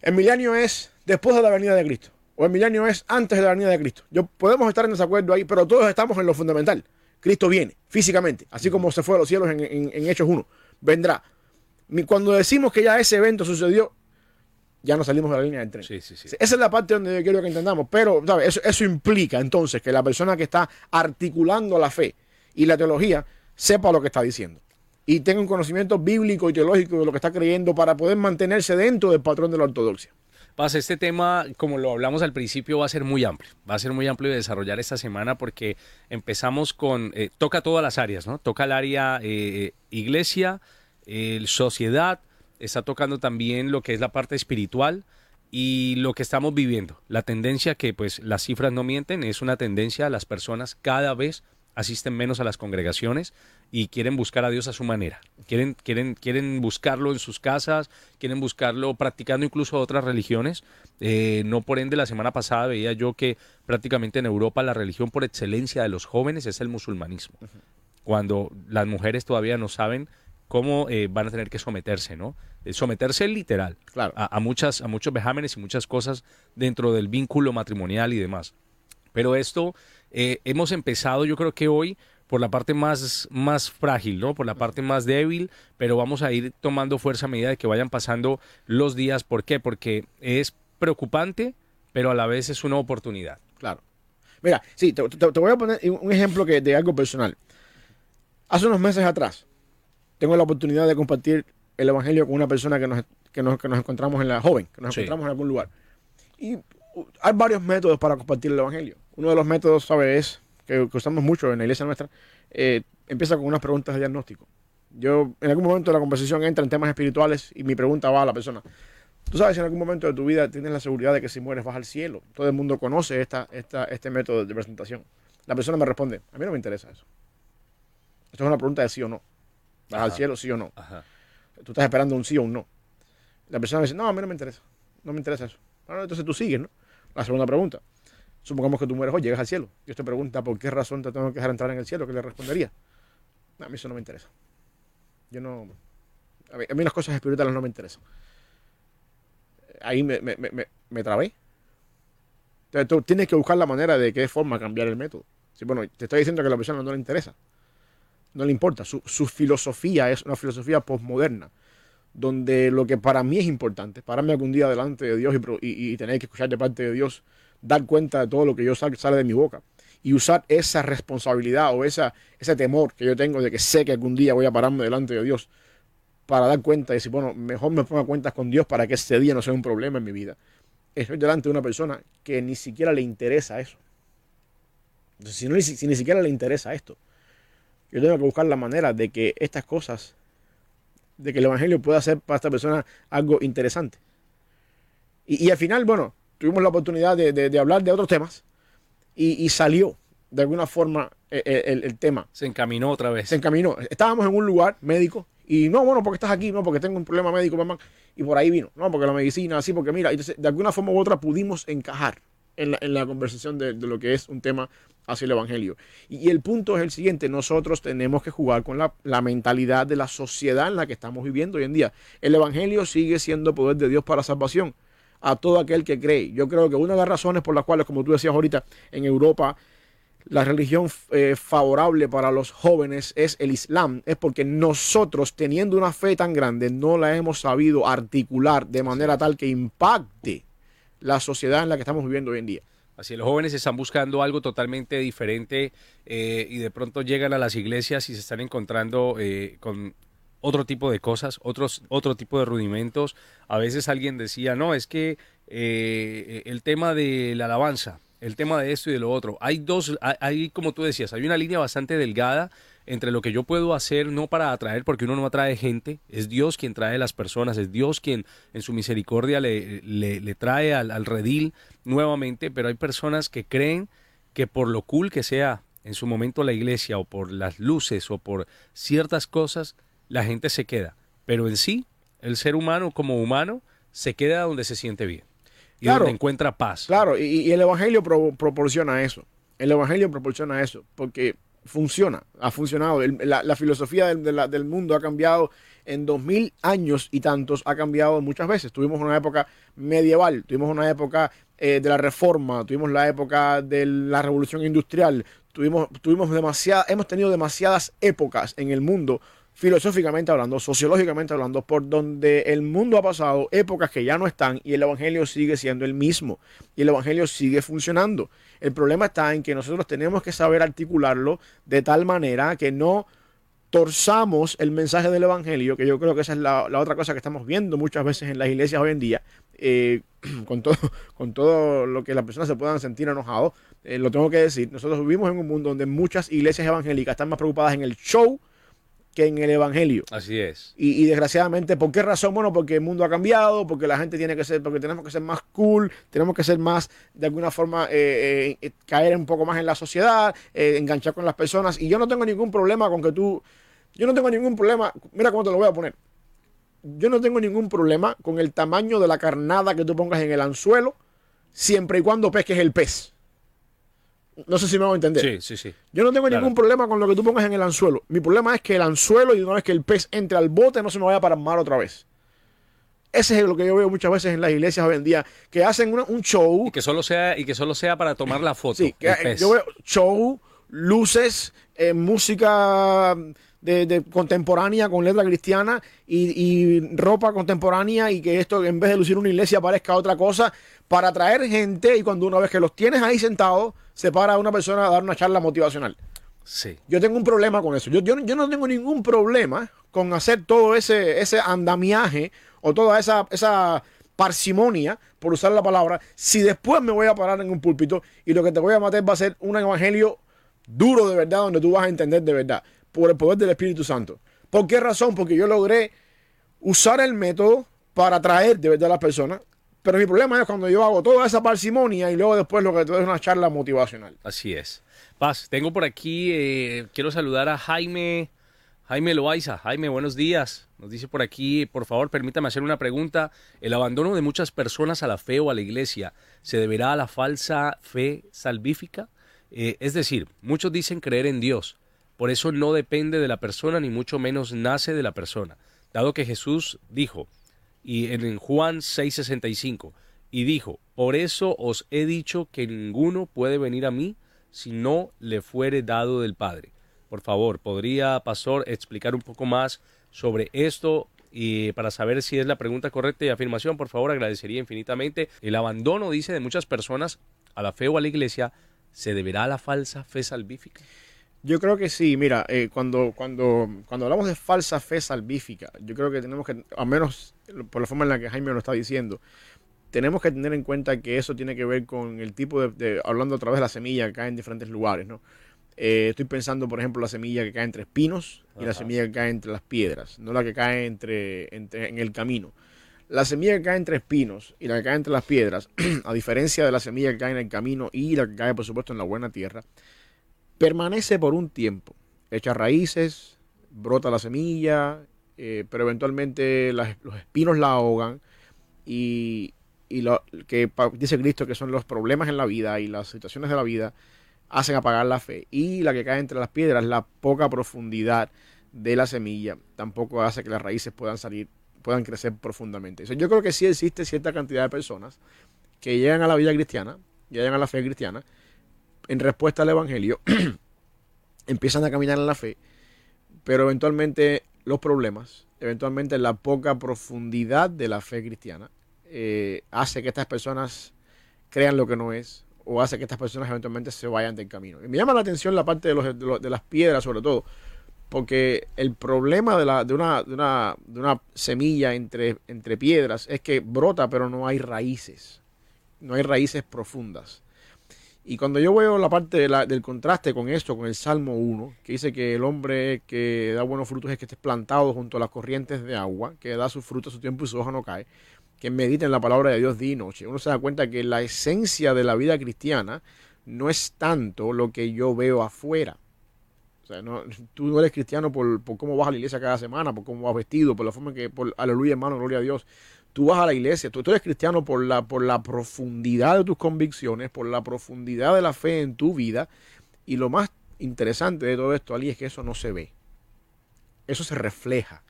el milenio es después de la venida de Cristo, o el milenio es antes de la venida de Cristo. Yo podemos estar en desacuerdo ahí, pero todos estamos en lo fundamental. Cristo viene físicamente, así como se fue a los cielos en, en- Hechos 1. Vendrá. Cuando decimos que ya ese evento sucedió, ya no salimos de la línea del tren. Sí, sí, sí. Esa es la parte donde yo quiero que entendamos. Pero, ¿sabes? Eso, eso implica entonces que la persona que está articulando la fe y la teología sepa lo que está diciendo. Y tenga un conocimiento bíblico y teológico de lo que está creyendo para poder mantenerse dentro del patrón de la ortodoxia. Paz, este tema, como lo hablamos al principio, va a ser muy amplio. Va a ser muy amplio de desarrollar esta semana porque empezamos con. eh, toca todas las áreas, ¿no? Toca el área eh, iglesia, eh, sociedad, está tocando también lo que es la parte espiritual y lo que estamos viviendo. La tendencia que, pues, las cifras no mienten, es una tendencia, las personas cada vez asisten menos a las congregaciones y quieren buscar a Dios a su manera. Quieren, quieren, quieren buscarlo en sus casas, quieren buscarlo practicando incluso otras religiones. Eh, no por ende, la semana pasada veía yo que prácticamente en Europa la religión por excelencia de los jóvenes es el musulmanismo. Cuando las mujeres todavía no saben cómo eh, van a tener que someterse, ¿no? Eh, someterse literal Claro. a, a muchas, a muchos vejámenes y muchas cosas dentro del vínculo matrimonial y demás. Pero esto eh, hemos empezado, yo creo que hoy, por la parte más, más frágil, ¿no? Por la parte más débil, pero vamos a ir tomando fuerza a medida de que vayan pasando los días. ¿Por qué? Porque es preocupante, pero a la vez es una oportunidad. Claro. Mira, sí, te, te- te voy a poner un ejemplo que, de algo personal. Hace unos meses atrás, tengo la oportunidad de compartir el Evangelio con una persona que nos, que nos, que nos encontramos en la joven, que nos Sí. encontramos en algún lugar. Y uh, hay varios métodos para compartir el Evangelio. Uno de los métodos, ¿sabes? Es que, que usamos mucho en la iglesia nuestra. eh, empieza con unas preguntas de diagnóstico. Yo, en algún momento de la conversación entra en temas espirituales y mi pregunta va a la persona. Tú sabes si en algún momento de tu vida tienes la seguridad de que si mueres vas al cielo. Todo el mundo conoce esta, esta, este método de presentación. La persona me responde, a mí no me interesa eso. Esto es una pregunta de sí o no. ¿Vas al cielo, sí o no? Ajá. Tú estás esperando un sí o un no. La persona me dice, no, a mí no me interesa. No me interesa eso. Bueno, entonces tú sigues, ¿no? La segunda pregunta. Supongamos que tú mueres hoy, llegas al cielo. Dios te pregunta por qué razón te tengo que dejar entrar en el cielo. ¿Qué le respondería? a mí eso no me interesa. Yo no. A mí, las cosas espirituales no me interesan. Ahí me, me, me, me trabé. Entonces tú tienes que buscar la manera de qué forma cambiar el método. Sí, bueno, te estoy diciendo que a la persona no le interesa. No le importa. Su, su filosofía es una filosofía postmoderna donde lo que para mí es importante, pararme algún día delante de Dios y, y, tener que escuchar de parte de Dios, dar cuenta de todo lo que yo sale, sale de mi boca y usar esa responsabilidad o esa, ese temor que yo tengo de que sé que algún día voy a pararme delante de Dios para dar cuenta y decir, bueno, mejor me ponga cuentas con Dios para que ese día no sea un problema en mi vida. Estoy delante de una persona que ni siquiera le interesa eso. Entonces, si, no, si ni siquiera le interesa esto, yo tengo que buscar la manera de que estas cosas de que el Evangelio pueda ser para esta persona algo interesante. Y, al final, bueno, tuvimos la oportunidad de, hablar de otros temas y, salió de alguna forma eh, eh, el, tema. Se encaminó otra vez. Se encaminó. Estábamos en un lugar médico y no, bueno, porque estás aquí, no, porque tengo un problema médico, mamá. Y por ahí vino, no, porque la medicina, así, porque mira, entonces, de alguna forma u otra pudimos encajar en la, conversación de, lo que es un tema hacia el Evangelio. Y, el punto es el siguiente, nosotros tenemos que jugar con la, mentalidad de la sociedad en la que estamos viviendo hoy en día. El Evangelio sigue siendo poder de Dios para salvación a todo aquel que cree. Yo creo que una de las razones por las cuales, como tú decías ahorita, en Europa la religión eh, favorable para los jóvenes es el Islam, es porque nosotros, teniendo una fe tan grande, no la hemos sabido articular de manera tal que impacte la sociedad en la que estamos viviendo hoy en día. Así, los jóvenes están buscando algo totalmente diferente eh, y de pronto llegan a las iglesias y se están encontrando eh, con otro tipo de cosas, otros, otro tipo de rudimentos. A veces alguien decía, no, es que eh, el tema de la alabanza, el tema de esto y de lo otro, hay dos, hay, como tú decías, hay una línea bastante delgada entre lo que yo puedo hacer no para atraer, porque uno no atrae gente, es Dios quien trae las personas, es Dios quien en su misericordia le, le, trae al, redil nuevamente, pero hay personas que creen que por lo cool que sea en su momento la iglesia o por las luces o por ciertas cosas, la gente se queda. Pero en sí, el ser humano como humano se queda donde se siente bien y donde encuentra paz. Claro, y, el Evangelio proporciona eso. El Evangelio proporciona eso, porque funciona, ha funcionado. la, filosofía del, mundo ha cambiado en dos mil años y tantos, ha cambiado muchas veces. Tuvimos una época medieval, tuvimos una época eh, de la reforma, tuvimos la época de la revolución industrial, tuvimos, tuvimos demasiadas, hemos tenido demasiadas épocas en el mundo filosóficamente hablando, sociológicamente hablando, por donde el mundo ha pasado épocas que ya no están y el Evangelio sigue siendo el mismo y el Evangelio sigue funcionando. El problema está en que nosotros tenemos que saber articularlo de tal manera que no torzamos el mensaje del Evangelio, que yo creo que esa es la, otra cosa que estamos viendo muchas veces en las iglesias hoy en día, eh, con, todo, con todo lo que las personas se puedan sentir enojados, eh, lo tengo que decir, nosotros vivimos en un mundo donde muchas iglesias evangélicas están más preocupadas en el show, que en el Evangelio. Así es. Y, desgraciadamente, ¿por qué razón? Bueno, porque el mundo ha cambiado, porque la gente tiene que ser, porque tenemos que ser más cool, tenemos que ser más, de alguna forma, eh, eh, caer un poco más en la sociedad, eh, enganchar con las personas. Y yo no tengo ningún problema con que tú, yo no tengo ningún problema, mira cómo te lo voy a poner. Yo no tengo ningún problema con el tamaño de la carnada que tú pongas en el anzuelo, siempre y cuando pesques el pez. No sé si me voy a entender. Sí, sí, sí. Yo no tengo ningún problema con lo que tú pongas en el anzuelo. Mi problema es que el anzuelo y una vez que el pez entre al bote no se me vaya para mar otra vez. Ese es lo que yo veo muchas veces en las iglesias hoy en día, que hacen un show. Y que solo sea, y que solo sea para tomar la foto. Sí, yo veo show, luces, eh, música de, contemporánea con letra cristiana y, ropa contemporánea y que esto en vez de lucir una iglesia parezca otra cosa para atraer gente y cuando una vez que los tienes ahí sentados se para una persona a dar una charla motivacional. Sí. Yo tengo un problema con eso. Yo, yo, no tengo ningún problema con hacer todo ese, ese andamiaje o toda esa, esa parsimonia, por usar la palabra, si después me voy a parar en un púlpito y lo que te voy a matar va a ser un evangelio duro de verdad, donde tú vas a entender de verdad por el poder del Espíritu Santo. ¿Por qué razón? Porque yo logré usar el método para atraer de verdad a las personas. Pero mi problema es cuando yo hago toda esa parsimonia y luego después lo que te doy es una charla motivacional. Así es. Paz, tengo por aquí, eh, quiero saludar a Jaime, Jaime Loaiza. Jaime, buenos días. Nos dice por aquí, por favor, permítame hacer una pregunta. ¿El abandono de muchas personas a la fe o a la iglesia se deberá a la falsa fe salvífica? Eh, es decir, muchos dicen creer en Dios, por eso no depende de la persona ni mucho menos nace de la persona, dado que Jesús dijo, y en Juan 6:65, y dijo, por eso os he dicho que ninguno puede venir a mí si no le fuere dado del Padre. Por favor, ¿podría, Pastor, explicar un poco más sobre esto? Y para saber si es la pregunta correcta y afirmación, por favor, agradecería infinitamente. El abandono, dice, de muchas personas a la fe o a la iglesia, ¿se deberá a la falsa fe salvífica? Yo creo que sí, mira, eh, cuando, cuando, cuando hablamos de falsa fe salvífica, yo creo que tenemos que, al menos por la forma en la que Jaime lo está diciendo, tenemos que tener en cuenta que eso tiene que ver con el tipo de, hablando a través de la semilla que cae en diferentes lugares, ¿no? Eh, estoy pensando, por ejemplo, la semilla que cae entre espinos y la semilla que cae entre las piedras, no la que cae entre, en el camino. La semilla que cae entre espinos y la que cae entre las piedras, a diferencia de la semilla que cae en el camino y la que cae, por supuesto, en la buena tierra, permanece por un tiempo, echa raíces, brota la semilla, eh, pero eventualmente los espinos la ahogan y, y lo que dice Cristo que son los problemas en la vida y las situaciones de la vida hacen apagar la fe. Y la que cae entre las piedras, la poca profundidad de la semilla, tampoco hace que las raíces puedan salir, puedan crecer profundamente. yo creo que sí existe cierta cantidad de personas que llegan a la vida cristiana, llegan a la fe cristiana, en respuesta al Evangelio, empiezan a caminar en la fe, pero eventualmente los problemas, eventualmente la poca profundidad de la fe cristiana, eh, hace que estas personas crean lo que no es o hace que estas personas eventualmente se vayan del camino. Y me llama la atención la parte de, los, las piedras sobre todo, porque el problema de, una, semilla entre piedras es que brota pero no hay raíces, no hay raíces profundas. Y cuando yo veo la parte del contraste con esto, con el Salmo 1, que dice que el hombre que da buenos frutos es que esté plantado junto a las corrientes de agua, que da sus frutos a su tiempo y su hoja no cae, que mediten la palabra de Dios día y noche. Uno se da cuenta que la esencia de la vida cristiana no es tanto lo que yo veo afuera. O sea, no, tú no eres cristiano por, cómo vas a la iglesia cada semana, por cómo vas vestido, por la forma que, por aleluya hermano, gloria a Dios. Tú vas a la iglesia, tú, eres cristiano por la, por la profundidad de tus convicciones, por la profundidad de la fe en tu vida. Y lo más interesante de todo esto, Ali, es que eso no se ve. Eso se refleja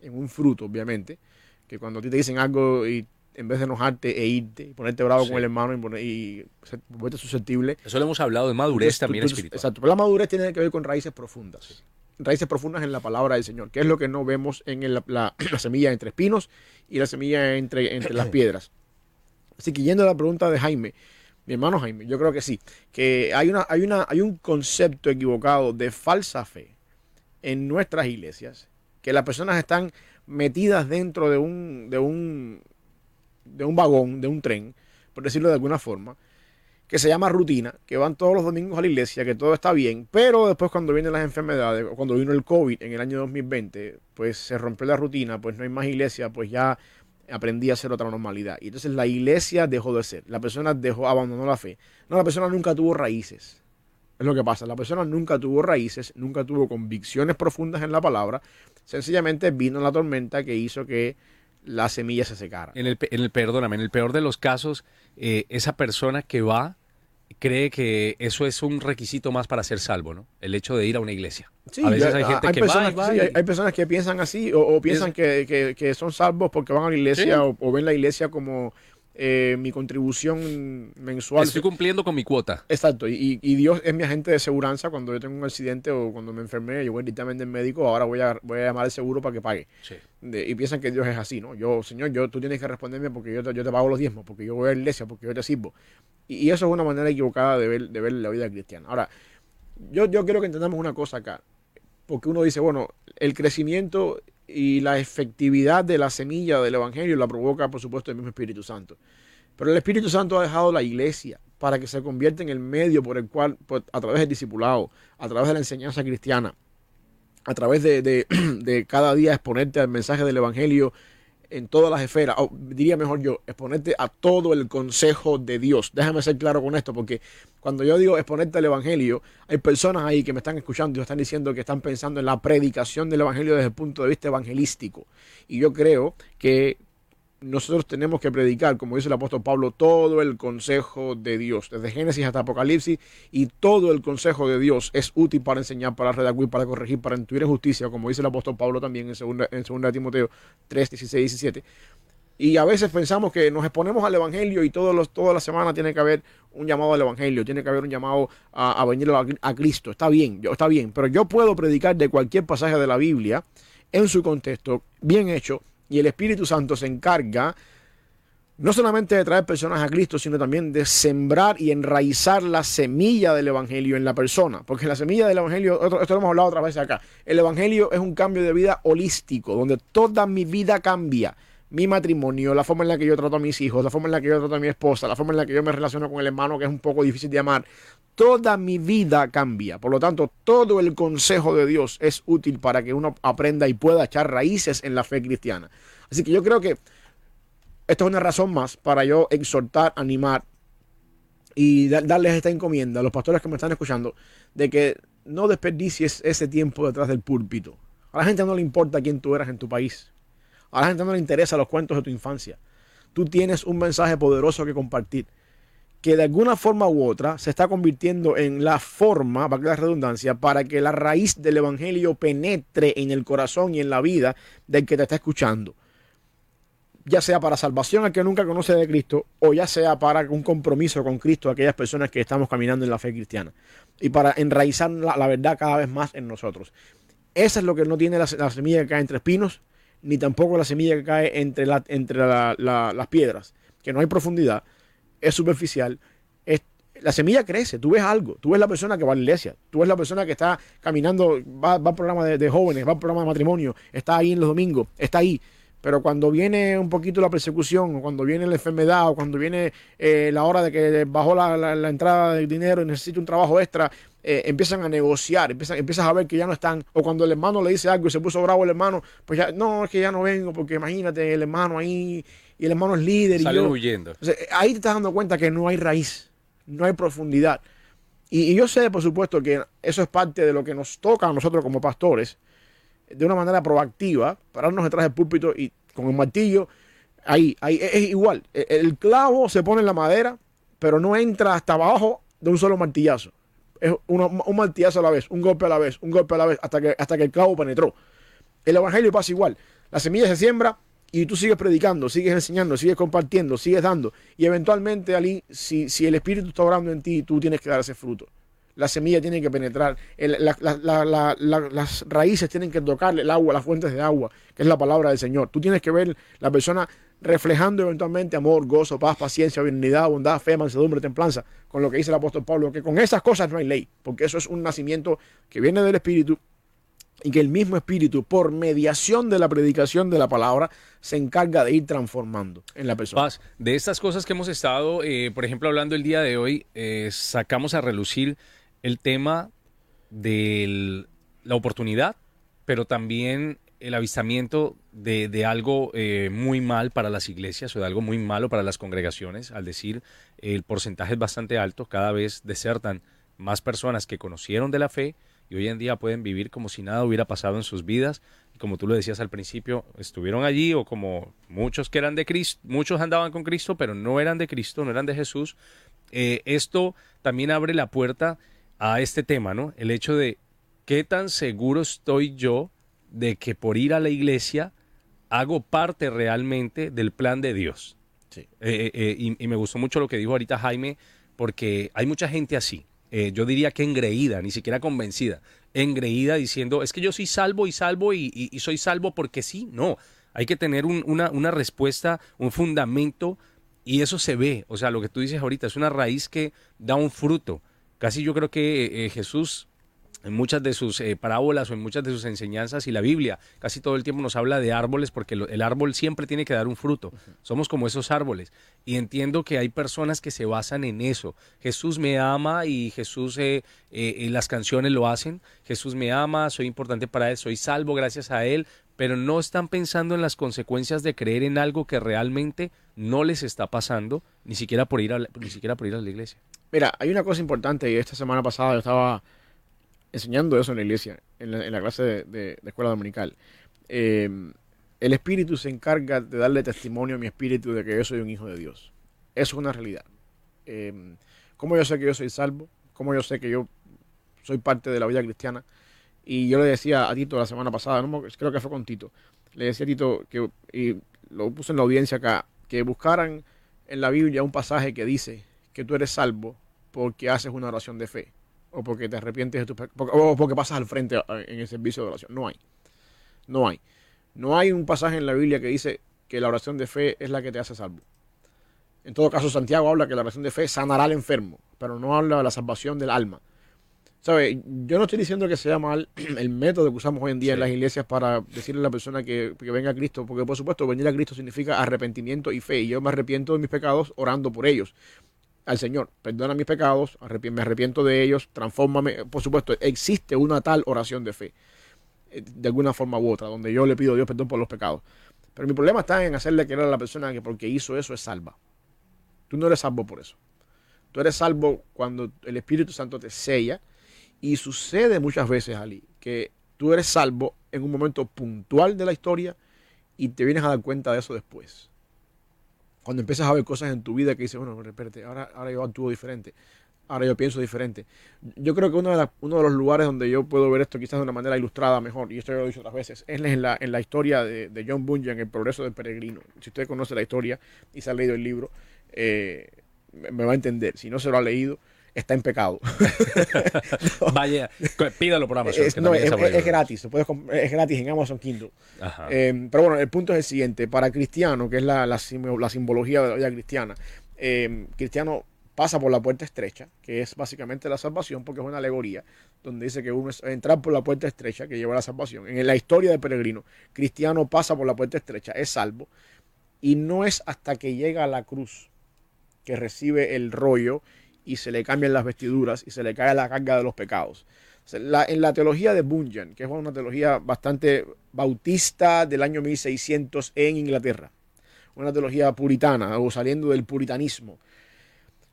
en un fruto, obviamente, que cuando a ti te dicen algo y en vez de enojarte e irte y ponerte bravo con el hermano y, ponerte susceptible. Eso lo hemos hablado de madurez también espiritual. Exacto, pero la madurez tiene que ver con raíces profundas. Raíces profundas en la palabra del Señor, que es lo que no vemos en la, semilla entre espinos y la semilla entre, entre las piedras. Así que yendo a la pregunta de Jaime, mi hermano Jaime, yo creo que sí, que hay, una, hay, una, hay un concepto equivocado de falsa fe en nuestras iglesias, que las personas están metidas dentro de un, de un, de un vagón, de un tren, por decirlo de alguna forma, que se llama rutina, que van todos los domingos a la iglesia, que todo está bien, pero después cuando vienen las enfermedades, cuando vino el COVID en el año 2020, pues se rompió la rutina, pues no hay más iglesia, pues ya aprendí a hacer otra normalidad. Y entonces la iglesia dejó de ser, la persona dejó, abandonó la fe. No, la persona nunca tuvo raíces. Es lo que pasa. La persona nunca tuvo raíces, nunca tuvo convicciones profundas en la palabra. Sencillamente vino la tormenta que hizo que la semilla se secara. En el, en el perdóname, en el peor de los casos, eh, esa persona que va cree que eso es un requisito más para ser salvo, ¿no? El hecho de ir a una iglesia. a veces hay gente que personas, va, hay, personas que piensan así o, piensan que, son salvos porque van a la iglesia o, ven la iglesia como eh, mi contribución mensual. Estoy cumpliendo con mi cuota. Exacto, y, Dios es mi agente de seguridad cuando yo tengo un accidente o cuando me enfermé, yo voy directamente al médico, ahora voy a, voy a llamar al seguro para que pague. y piensan que Dios es así, ¿no? Yo, Señor, yo, tú tienes que responderme porque yo te, yo te pago los diezmos, porque yo voy a la iglesia, porque yo te sirvo. Y, eso es una manera equivocada de ver, de ver la vida cristiana. Ahora, yo, yo quiero que entendamos una cosa acá, porque uno dice, bueno, el crecimiento y la efectividad de la semilla del Evangelio la provoca, por supuesto, el mismo Espíritu Santo. Pero el Espíritu Santo ha dejado la iglesia para que se convierta en el medio por el cual, a través del discipulado, a través de la enseñanza cristiana, a través de, cada día exponerte al mensaje del Evangelio, en todas las esferas, o diría mejor yo, exponerte a todo el consejo de Dios. Déjame ser claro con esto, porque cuando yo digo exponerte al Evangelio, hay personas ahí que me están escuchando y están diciendo que están pensando en la predicación del Evangelio desde el punto de vista evangelístico. Y yo creo que nosotros tenemos que predicar, como dice el apóstol Pablo, todo el consejo de Dios, desde Génesis hasta Apocalipsis, y todo el consejo de Dios es útil para enseñar, para redactar, para corregir, para intuir justicia, como dice el apóstol Pablo también en 2 en segunda Timoteo 3, 16, 17. Y a veces pensamos que nos exponemos al Evangelio y todos los, toda la semana tiene que haber un llamado al Evangelio, tiene que haber un llamado a, venir a, a, Cristo. Está bien, yo, está bien, pero yo puedo predicar de cualquier pasaje de la Biblia en su contexto, bien hecho, y el Espíritu Santo se encarga no solamente de traer personas a Cristo, sino también de sembrar y enraizar la semilla del Evangelio en la persona. Porque la semilla del Evangelio, esto lo hemos hablado otras veces acá, el Evangelio es un cambio de vida holístico, donde toda mi vida cambia. Mi matrimonio, la forma en la que yo trato a mis hijos, la forma en la que yo trato a mi esposa, la forma en la que yo me relaciono con el hermano, que es un poco difícil de amar, toda mi vida cambia. Por lo tanto, todo el consejo de Dios es útil para que uno aprenda y pueda echar raíces en la fe cristiana. Así que yo creo que esto es una razón más para yo exhortar, animar y darles esta encomienda a los pastores que me están escuchando de que no desperdicies ese tiempo detrás del púlpito. A la gente no le importa quién tú eras en tu país. A la gente no le interesa los cuentos de tu infancia. Tú tienes un mensaje poderoso que compartir que de alguna forma u otra se está convirtiendo en la forma, para que la redundancia, para que la raíz del Evangelio penetre en el corazón y en la vida del que te está escuchando. Ya sea para salvación al que nunca conoce de Cristo, o ya sea para un compromiso con Cristo a aquellas personas que estamos caminando en la fe cristiana. Y para enraizar la, verdad cada vez más en nosotros. Esa es lo que no tiene la, semilla que cae entre espinos, ni tampoco la semilla que cae entre, entre las piedras, que no hay profundidad es superficial, es, la semilla crece, tú ves algo, tú ves la persona que va a la iglesia, tú ves la persona que está caminando, va, va al programa de, jóvenes, va al programa de matrimonio, está ahí en los domingos, está ahí. Pero cuando viene un poquito la persecución, o cuando viene la enfermedad, o cuando viene eh, la hora de que bajó la, entrada del dinero y necesita un trabajo extra, eh, empiezan a negociar, empiezan, empiezas a ver que ya no están, o cuando el hermano le dice algo y se puso bravo el hermano, pues ya, no, es que ya no vengo, porque imagínate el hermano ahí y el hermano es líder. Salen y yo, huyendo. ahí te estás dando cuenta que no hay raíz, no hay profundidad. Y, yo sé, por supuesto, que eso es parte de lo que nos toca a nosotros como pastores, de una manera proactiva, pararnos detrás del púlpito y con el martillo, ahí, ahí es, igual. E, el, clavo se pone en la madera, pero no entra hasta abajo de un solo martillazo. Es un martillazo a la vez, un golpe a la vez, un golpe a la vez, hasta que, hasta que el clavo penetró. El evangelio pasa igual. La semilla se siembra, y tú sigues predicando, sigues enseñando, sigues compartiendo, sigues dando. Y eventualmente, Ali, si, si el Espíritu está orando en ti, tú tienes que dar ese fruto. La semilla tiene que penetrar, las raíces tienen que tocar el agua, las fuentes de agua, que es la palabra del Señor. Tú tienes que ver la persona reflejando eventualmente amor, gozo, paz, paciencia, benignidad, bondad, fe, mansedumbre, templanza, con lo que dice el apóstol Pablo, que con esas cosas no hay ley, porque eso es un nacimiento que viene del Espíritu y que el mismo Espíritu, por mediación de la predicación de la palabra, se encarga de ir transformando en la persona. Paz, de estas cosas que hemos estado, eh, por ejemplo, hablando el día de hoy, eh, sacamos a relucir el tema de la oportunidad, pero también el avistamiento de, algo eh, muy mal para las iglesias o de algo muy malo para las congregaciones, al decir el porcentaje es bastante alto, cada vez desertan más personas que conocieron de la fe, y hoy en día pueden vivir como si nada hubiera pasado en sus vidas. Y como tú lo decías al principio, estuvieron allí o como muchos que eran de Cristo, muchos andaban con Cristo, pero no eran de Cristo, no eran de Jesús. Eh, esto también abre la puerta a este tema, ¿no? El hecho de qué tan seguro estoy yo de que por ir a la iglesia hago parte realmente del plan de Dios. Sí. Eh, eh, y, y, me gustó mucho lo que dijo ahorita Jaime, porque hay mucha gente así. Eh, yo diría que engreída, ni siquiera convencida, engreída diciendo, es que yo soy salvo y salvo y, soy salvo porque sí, no, hay que tener una, una, respuesta, un fundamento y eso se ve, o sea, lo que tú dices ahorita es una raíz que da un fruto. Casi yo creo que eh, Jesús en muchas de sus eh, parábolas o en muchas de sus enseñanzas y la Biblia casi todo el tiempo nos habla de árboles porque el árbol siempre tiene que dar un fruto. Somos como esos árboles. Y entiendo que hay personas que se basan en eso. Jesús me ama y Jesús, eh, eh, las canciones lo hacen. Jesús me ama, soy importante para Él, soy salvo gracias a Él, pero no están pensando en las consecuencias de creer en algo que realmente no les está pasando, ni siquiera por ir a la, ni siquiera por ir a la iglesia. Mira, hay una cosa importante y esta semana pasada yo estaba enseñando eso en la iglesia, en la, clase de, escuela dominical. Eh, el Espíritu se encarga de darle testimonio a mi espíritu de que yo soy un hijo de Dios. Eso es una realidad. Eh, ¿Cómo yo sé que yo soy salvo? ¿Cómo yo sé que yo soy parte de la vida cristiana? Y yo le decía a Tito la semana pasada, creo que fue con Tito, le decía a Tito que, y lo puse en la audiencia acá, que buscaran en la Biblia un pasaje que dice que tú eres salvo porque haces una oración de fe o porque te arrepientes de tus o porque pasas al frente en el servicio de oración. No hay. No hay. No hay un pasaje en la Biblia que dice que la oración de fe es la que te hace salvo. En todo caso, Santiago habla que la oración de fe sanará al enfermo, pero no habla de la salvación del alma. ¿Sabe? Yo no estoy diciendo que sea mal el método que usamos hoy en día en las iglesias para decirle a la persona que, venga a Cristo, porque por supuesto venir a Cristo significa arrepentimiento y fe, y yo me arrepiento de mis pecados orando por ellos al Señor, perdona mis pecados, me arrepiento de ellos, transfórmame. Por supuesto, existe una tal oración de fe, eh, de alguna forma u otra, donde yo le pido a Dios perdón por los pecados. Pero mi problema está en hacerle creer a la persona que porque hizo eso es salva. Tú no eres salvo por eso. Tú eres salvo cuando el Espíritu Santo te sella y sucede muchas veces, Ali, que tú eres salvo en un momento puntual de la historia y te vienes a dar cuenta de eso después. Cuando empiezas a ver cosas en tu vida que dices, bueno, espérate, ahora, ahora yo actúo diferente, ahora yo pienso diferente. Yo creo que uno de, los lugares donde yo puedo ver esto quizás de una manera ilustrada mejor, y esto lo he dicho otras veces, es en la, en la historia de, de John Bunyan, El progreso del peregrino. Si usted conoce la historia y se ha leído el libro, eh, me va a entender. Si no se lo ha leído, está en pecado. Vaya, pídalo por Amazon. Es, gratis, es gratis en Amazon Kindle. Eh, pero bueno, el punto es el siguiente. Para cristiano, que es la, la, simbología de la vida cristiana, eh, cristiano pasa por la puerta estrecha, que es básicamente la salvación, porque es una alegoría, donde dice que uno es entrar por la puerta estrecha que lleva a la salvación. En la historia del peregrino, cristiano pasa por la puerta estrecha, es salvo, y no es hasta que llega a la cruz que recibe el rollo y se le cambian las vestiduras y se le cae la carga de los pecados. en la teología de Bunyan, que es una teología bastante bautista del año 1600 en Inglaterra, una teología puritana o saliendo del puritanismo,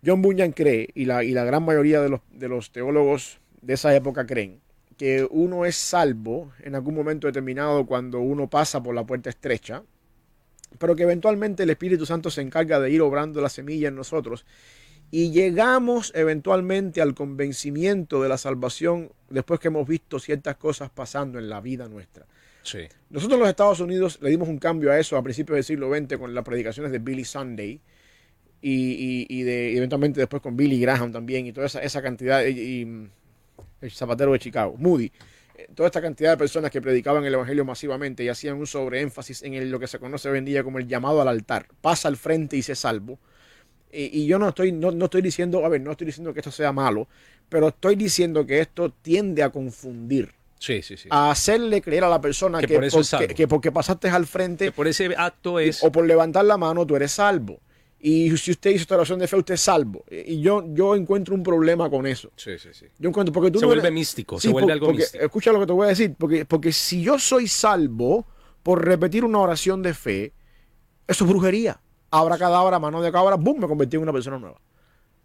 John Bunyan cree, y la, y la gran mayoría de los, de los teólogos de esa época creen, que uno es salvo en algún momento determinado cuando uno pasa por la puerta estrecha, pero que eventualmente el Espíritu Santo se encarga de ir obrando la semilla en nosotros y llegamos eventualmente al convencimiento de la salvación después que hemos visto ciertas cosas pasando en la vida nuestra. Sí. Nosotros en los Estados Unidos le dimos un cambio a eso a principios del siglo XX con las predicaciones de Billy Sunday y, de, eventualmente después con Billy Graham también y toda esa, esa cantidad y, el zapatero de Chicago, Moody toda esta cantidad de personas que predicaban el Evangelio masivamente y hacían un sobreénfasis en lo que se conoce hoy en día como el llamado al altar. Pasa al frente y se salvo. Y, yo no estoy, no, estoy diciendo, a ver, no estoy diciendo que esto sea malo, pero estoy diciendo que esto tiende a confundir. Sí, sí, sí. A hacerle creer a la persona que, que, porque pasaste al frente. por ese acto es. O por levantar la mano tú eres salvo. Y si usted hizo esta oración de fe, usted es salvo. Y yo, yo encuentro un problema con eso. Sí, sí, sí. Yo encuentro, porque tú se vuelve místico, se vuelve algo místico. Escucha lo que te voy a decir, porque, porque si yo soy salvo por repetir una oración de fe, eso es brujería. Abra cadabra, mano de cabra, boom, me convertí en una persona nueva.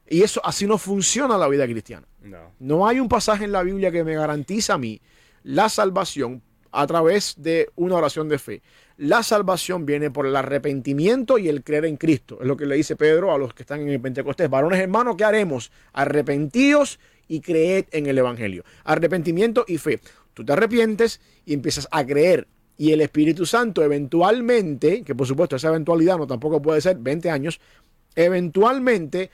Y eso así no funciona la vida cristiana. No. No hay un pasaje en la Biblia que me garantiza a mí la salvación a través de una oración de fe. La salvación viene por el arrepentimiento y el creer en Cristo. Es lo que le dice Pedro a los que están en el Pentecostés. Varones hermanos, ¿qué haremos? Arrepentíos y creed en el Evangelio. Arrepentimiento y fe. Tú te arrepientes y empiezas a creer. Y el Espíritu Santo eventualmente, que por supuesto esa eventualidad no tampoco puede ser 20 años, eventualmente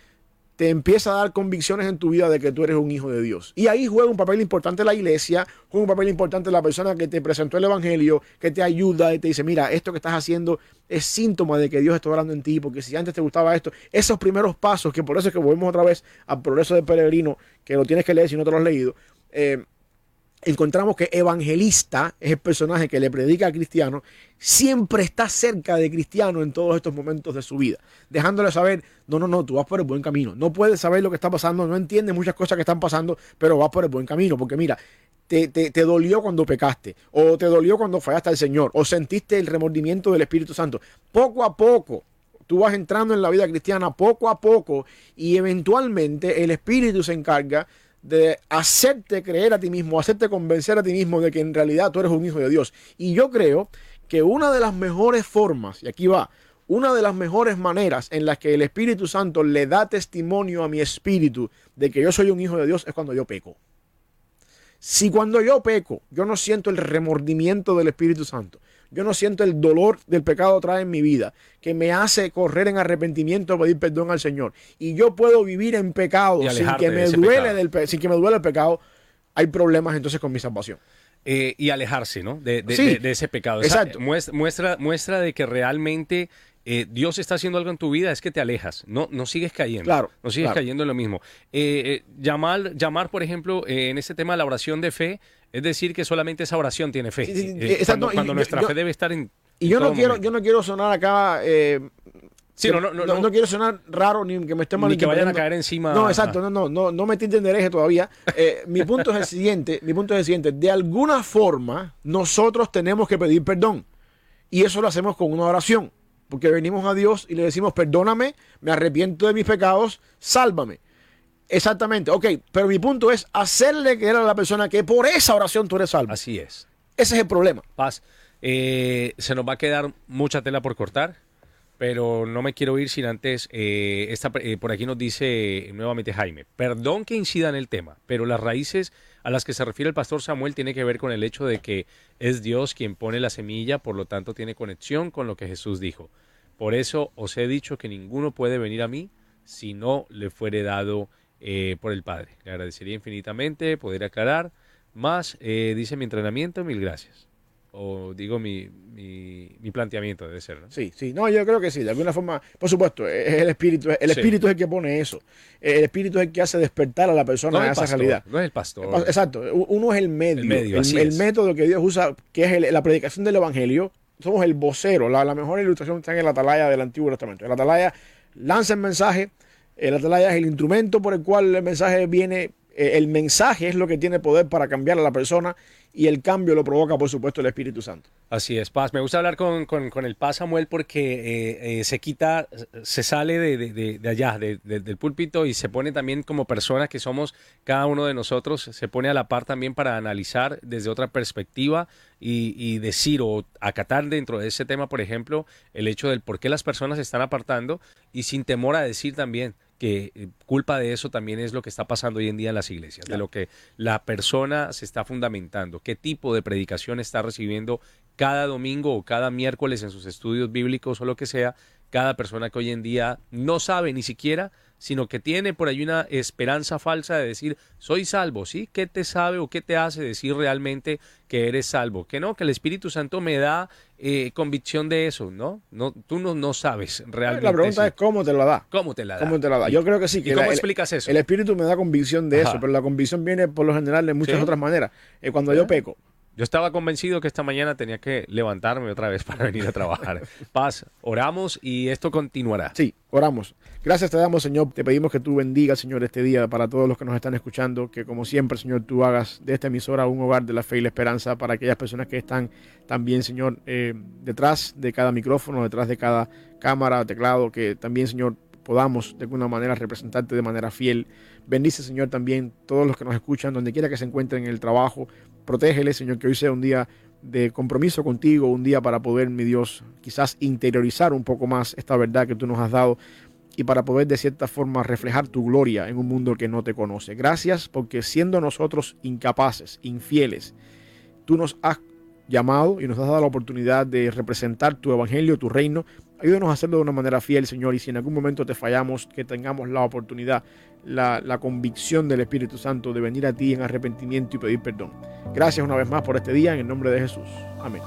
te empieza a dar convicciones en tu vida de que tú eres un hijo de Dios. Y ahí juega un papel importante la iglesia, juega un papel importante la persona que te presentó el Evangelio, que te ayuda y te dice, mira, esto que estás haciendo es síntoma de que Dios está orando en ti, porque si antes te gustaba esto, esos primeros pasos, que por eso es que volvemos otra vez al progreso del peregrino, que lo tienes que leer si no te lo has leído, eh, encontramos que evangelista es el personaje que le predica a cristiano, siempre está cerca de cristiano en todos estos momentos de su vida, dejándole saber, no, no, no, tú vas por el buen camino, no puedes saber lo que está pasando, no entiendes muchas cosas que están pasando, pero vas por el buen camino, porque mira, te, te, te, dolió cuando pecaste, o te dolió cuando fallaste al Señor, o sentiste el remordimiento del Espíritu Santo. Poco a poco, tú vas entrando en la vida cristiana, poco a poco, y eventualmente el Espíritu se encarga de hacerte creer a ti mismo, hacerte convencer a ti mismo de que en realidad tú eres un hijo de Dios. Y yo creo que una de las mejores formas, y aquí va, una de las mejores maneras en las que el Espíritu Santo le da testimonio a mi espíritu de que yo soy un hijo de Dios es cuando yo peco. Si cuando yo peco, yo no siento el remordimiento del Espíritu Santo, yo no siento el dolor del pecado trae en mi vida, que me hace correr en arrepentimiento, pedir perdón al Señor, y yo puedo vivir en pecado sin que, me duele del, sin que me duele el pecado, hay problemas entonces con mi salvación. Eh, y alejarse, ¿no? De, de, ese pecado. Exacto. Muestra, muestra de que realmente eh, Dios está haciendo algo en tu vida, es que te alejas, no, no sigues cayendo. Claro. No sigues cayendo en lo mismo. Eh, llamar, llamar, por ejemplo, en ese tema la oración de fe, es decir, que solamente esa oración tiene fe. cuando, nuestra fe debe estar en. Y yo no quiero, yo no quiero sonar acá. Sí, no, no, no, no, quiero sonar raro ni que me esté mal. Ni que vayan a caer encima. No, exacto, no, no, no, no me entenderéis todavía. mi punto es el siguiente, mi punto es el siguiente. De alguna forma, nosotros tenemos que pedir perdón. Y eso lo hacemos con una oración. Porque venimos a Dios y le decimos, perdóname, me arrepiento de mis pecados, sálvame. Exactamente, ok, pero mi punto es hacerle creer a la persona que por esa oración tú eres salvo. Así es. Ese es el problema. Paz, eh, se nos va a quedar mucha tela por cortar, pero no me quiero ir sin antes, eh, esta, eh, por aquí nos dice nuevamente Jaime, perdón que incida en el tema, pero las raíces a las que se refiere el pastor Samuel tiene que ver con el hecho de que es Dios quien pone la semilla, por lo tanto tiene conexión con lo que Jesús dijo. Por eso os he dicho que ninguno puede venir a mí si no le fuere dado eh, por el Padre. Le agradecería infinitamente poder aclarar. Más, eh, dice mi entrenamiento, mil gracias o digo mi, mi, planteamiento debe ser, ¿no? Sí, sí, no, yo creo que sí, de alguna forma, por supuesto, es el espíritu, el espíritu es el que pone eso, el espíritu es el que hace despertar a la persona a esa realidad. No es el pastor. Exacto, uno es el medio, el, método que Dios usa, que es la predicación del evangelio, somos el vocero, la, mejor ilustración está en la atalaya del Antiguo Testamento. El atalaya lanza el mensaje, el atalaya es el instrumento por el cual el mensaje viene eh, el mensaje es lo que tiene poder para cambiar a la persona y el cambio lo provoca, por supuesto, el Espíritu Santo. Así es, Paz. Me gusta hablar con, el Paz Samuel porque eh, eh, se quita, se sale de, allá, del púlpito y se pone también como personas que somos cada uno de nosotros, se pone a la par también para analizar desde otra perspectiva y decir o acatar dentro de ese tema, por ejemplo, el hecho del por qué las personas se están apartando y sin temor a decir también que eh, culpa de eso también es lo que está pasando hoy en día en las iglesias, de lo que la persona se está fundamentando, qué tipo de predicación está recibiendo cada domingo o cada miércoles en sus estudios bíblicos o lo que sea, cada persona que hoy en día no sabe ni siquiera sino que tiene por ahí una esperanza falsa de decir, soy salvo, ¿sí? ¿Qué te sabe o qué te hace decir realmente que eres salvo? Que no, que el Espíritu Santo me da eh, convicción de eso, ¿no? no tú no, no sabes realmente. La pregunta es cómo te la da. ¿Cómo te la da? ¿Cómo te la da? Yo creo que sí. Que ¿Y cómo explicas eso? El Espíritu me da convicción de eso, pero la convicción viene por lo general de muchas otras maneras. Eh, cuando yo peco, yo estaba convencido que esta mañana tenía que levantarme otra vez para venir a trabajar. Paz, oramos y esto continuará. Sí, oramos. Gracias te damos, Señor. Te pedimos que tú bendigas, Señor, este día para todos los que nos están escuchando. Que como siempre, Señor, tú hagas de esta emisora un hogar de la fe y la esperanza para aquellas personas que están también, Señor, eh, detrás de cada micrófono, detrás de cada cámara, teclado. Que también, Señor, podamos de alguna manera representarte de manera fiel. Bendice, Señor, también todos los que nos escuchan, donde quiera que se encuentren en el trabajo, Protégele, Señor, que hoy sea un día de compromiso contigo, un día para poder, mi Dios, quizás interiorizar un poco más esta verdad que tú nos has dado y para poder de cierta forma reflejar tu gloria en un mundo que no te conoce. Gracias porque siendo nosotros incapaces, infieles, tú nos has llamado y nos has dado la oportunidad de representar tu evangelio, tu reino. Ayúdanos a hacerlo de una manera fiel, Señor, y si en algún momento te fallamos, que tengamos la oportunidad la, convicción del Espíritu Santo de venir a ti en arrepentimiento y pedir perdón. Gracias una vez más por este día en el nombre de Jesús. Amén.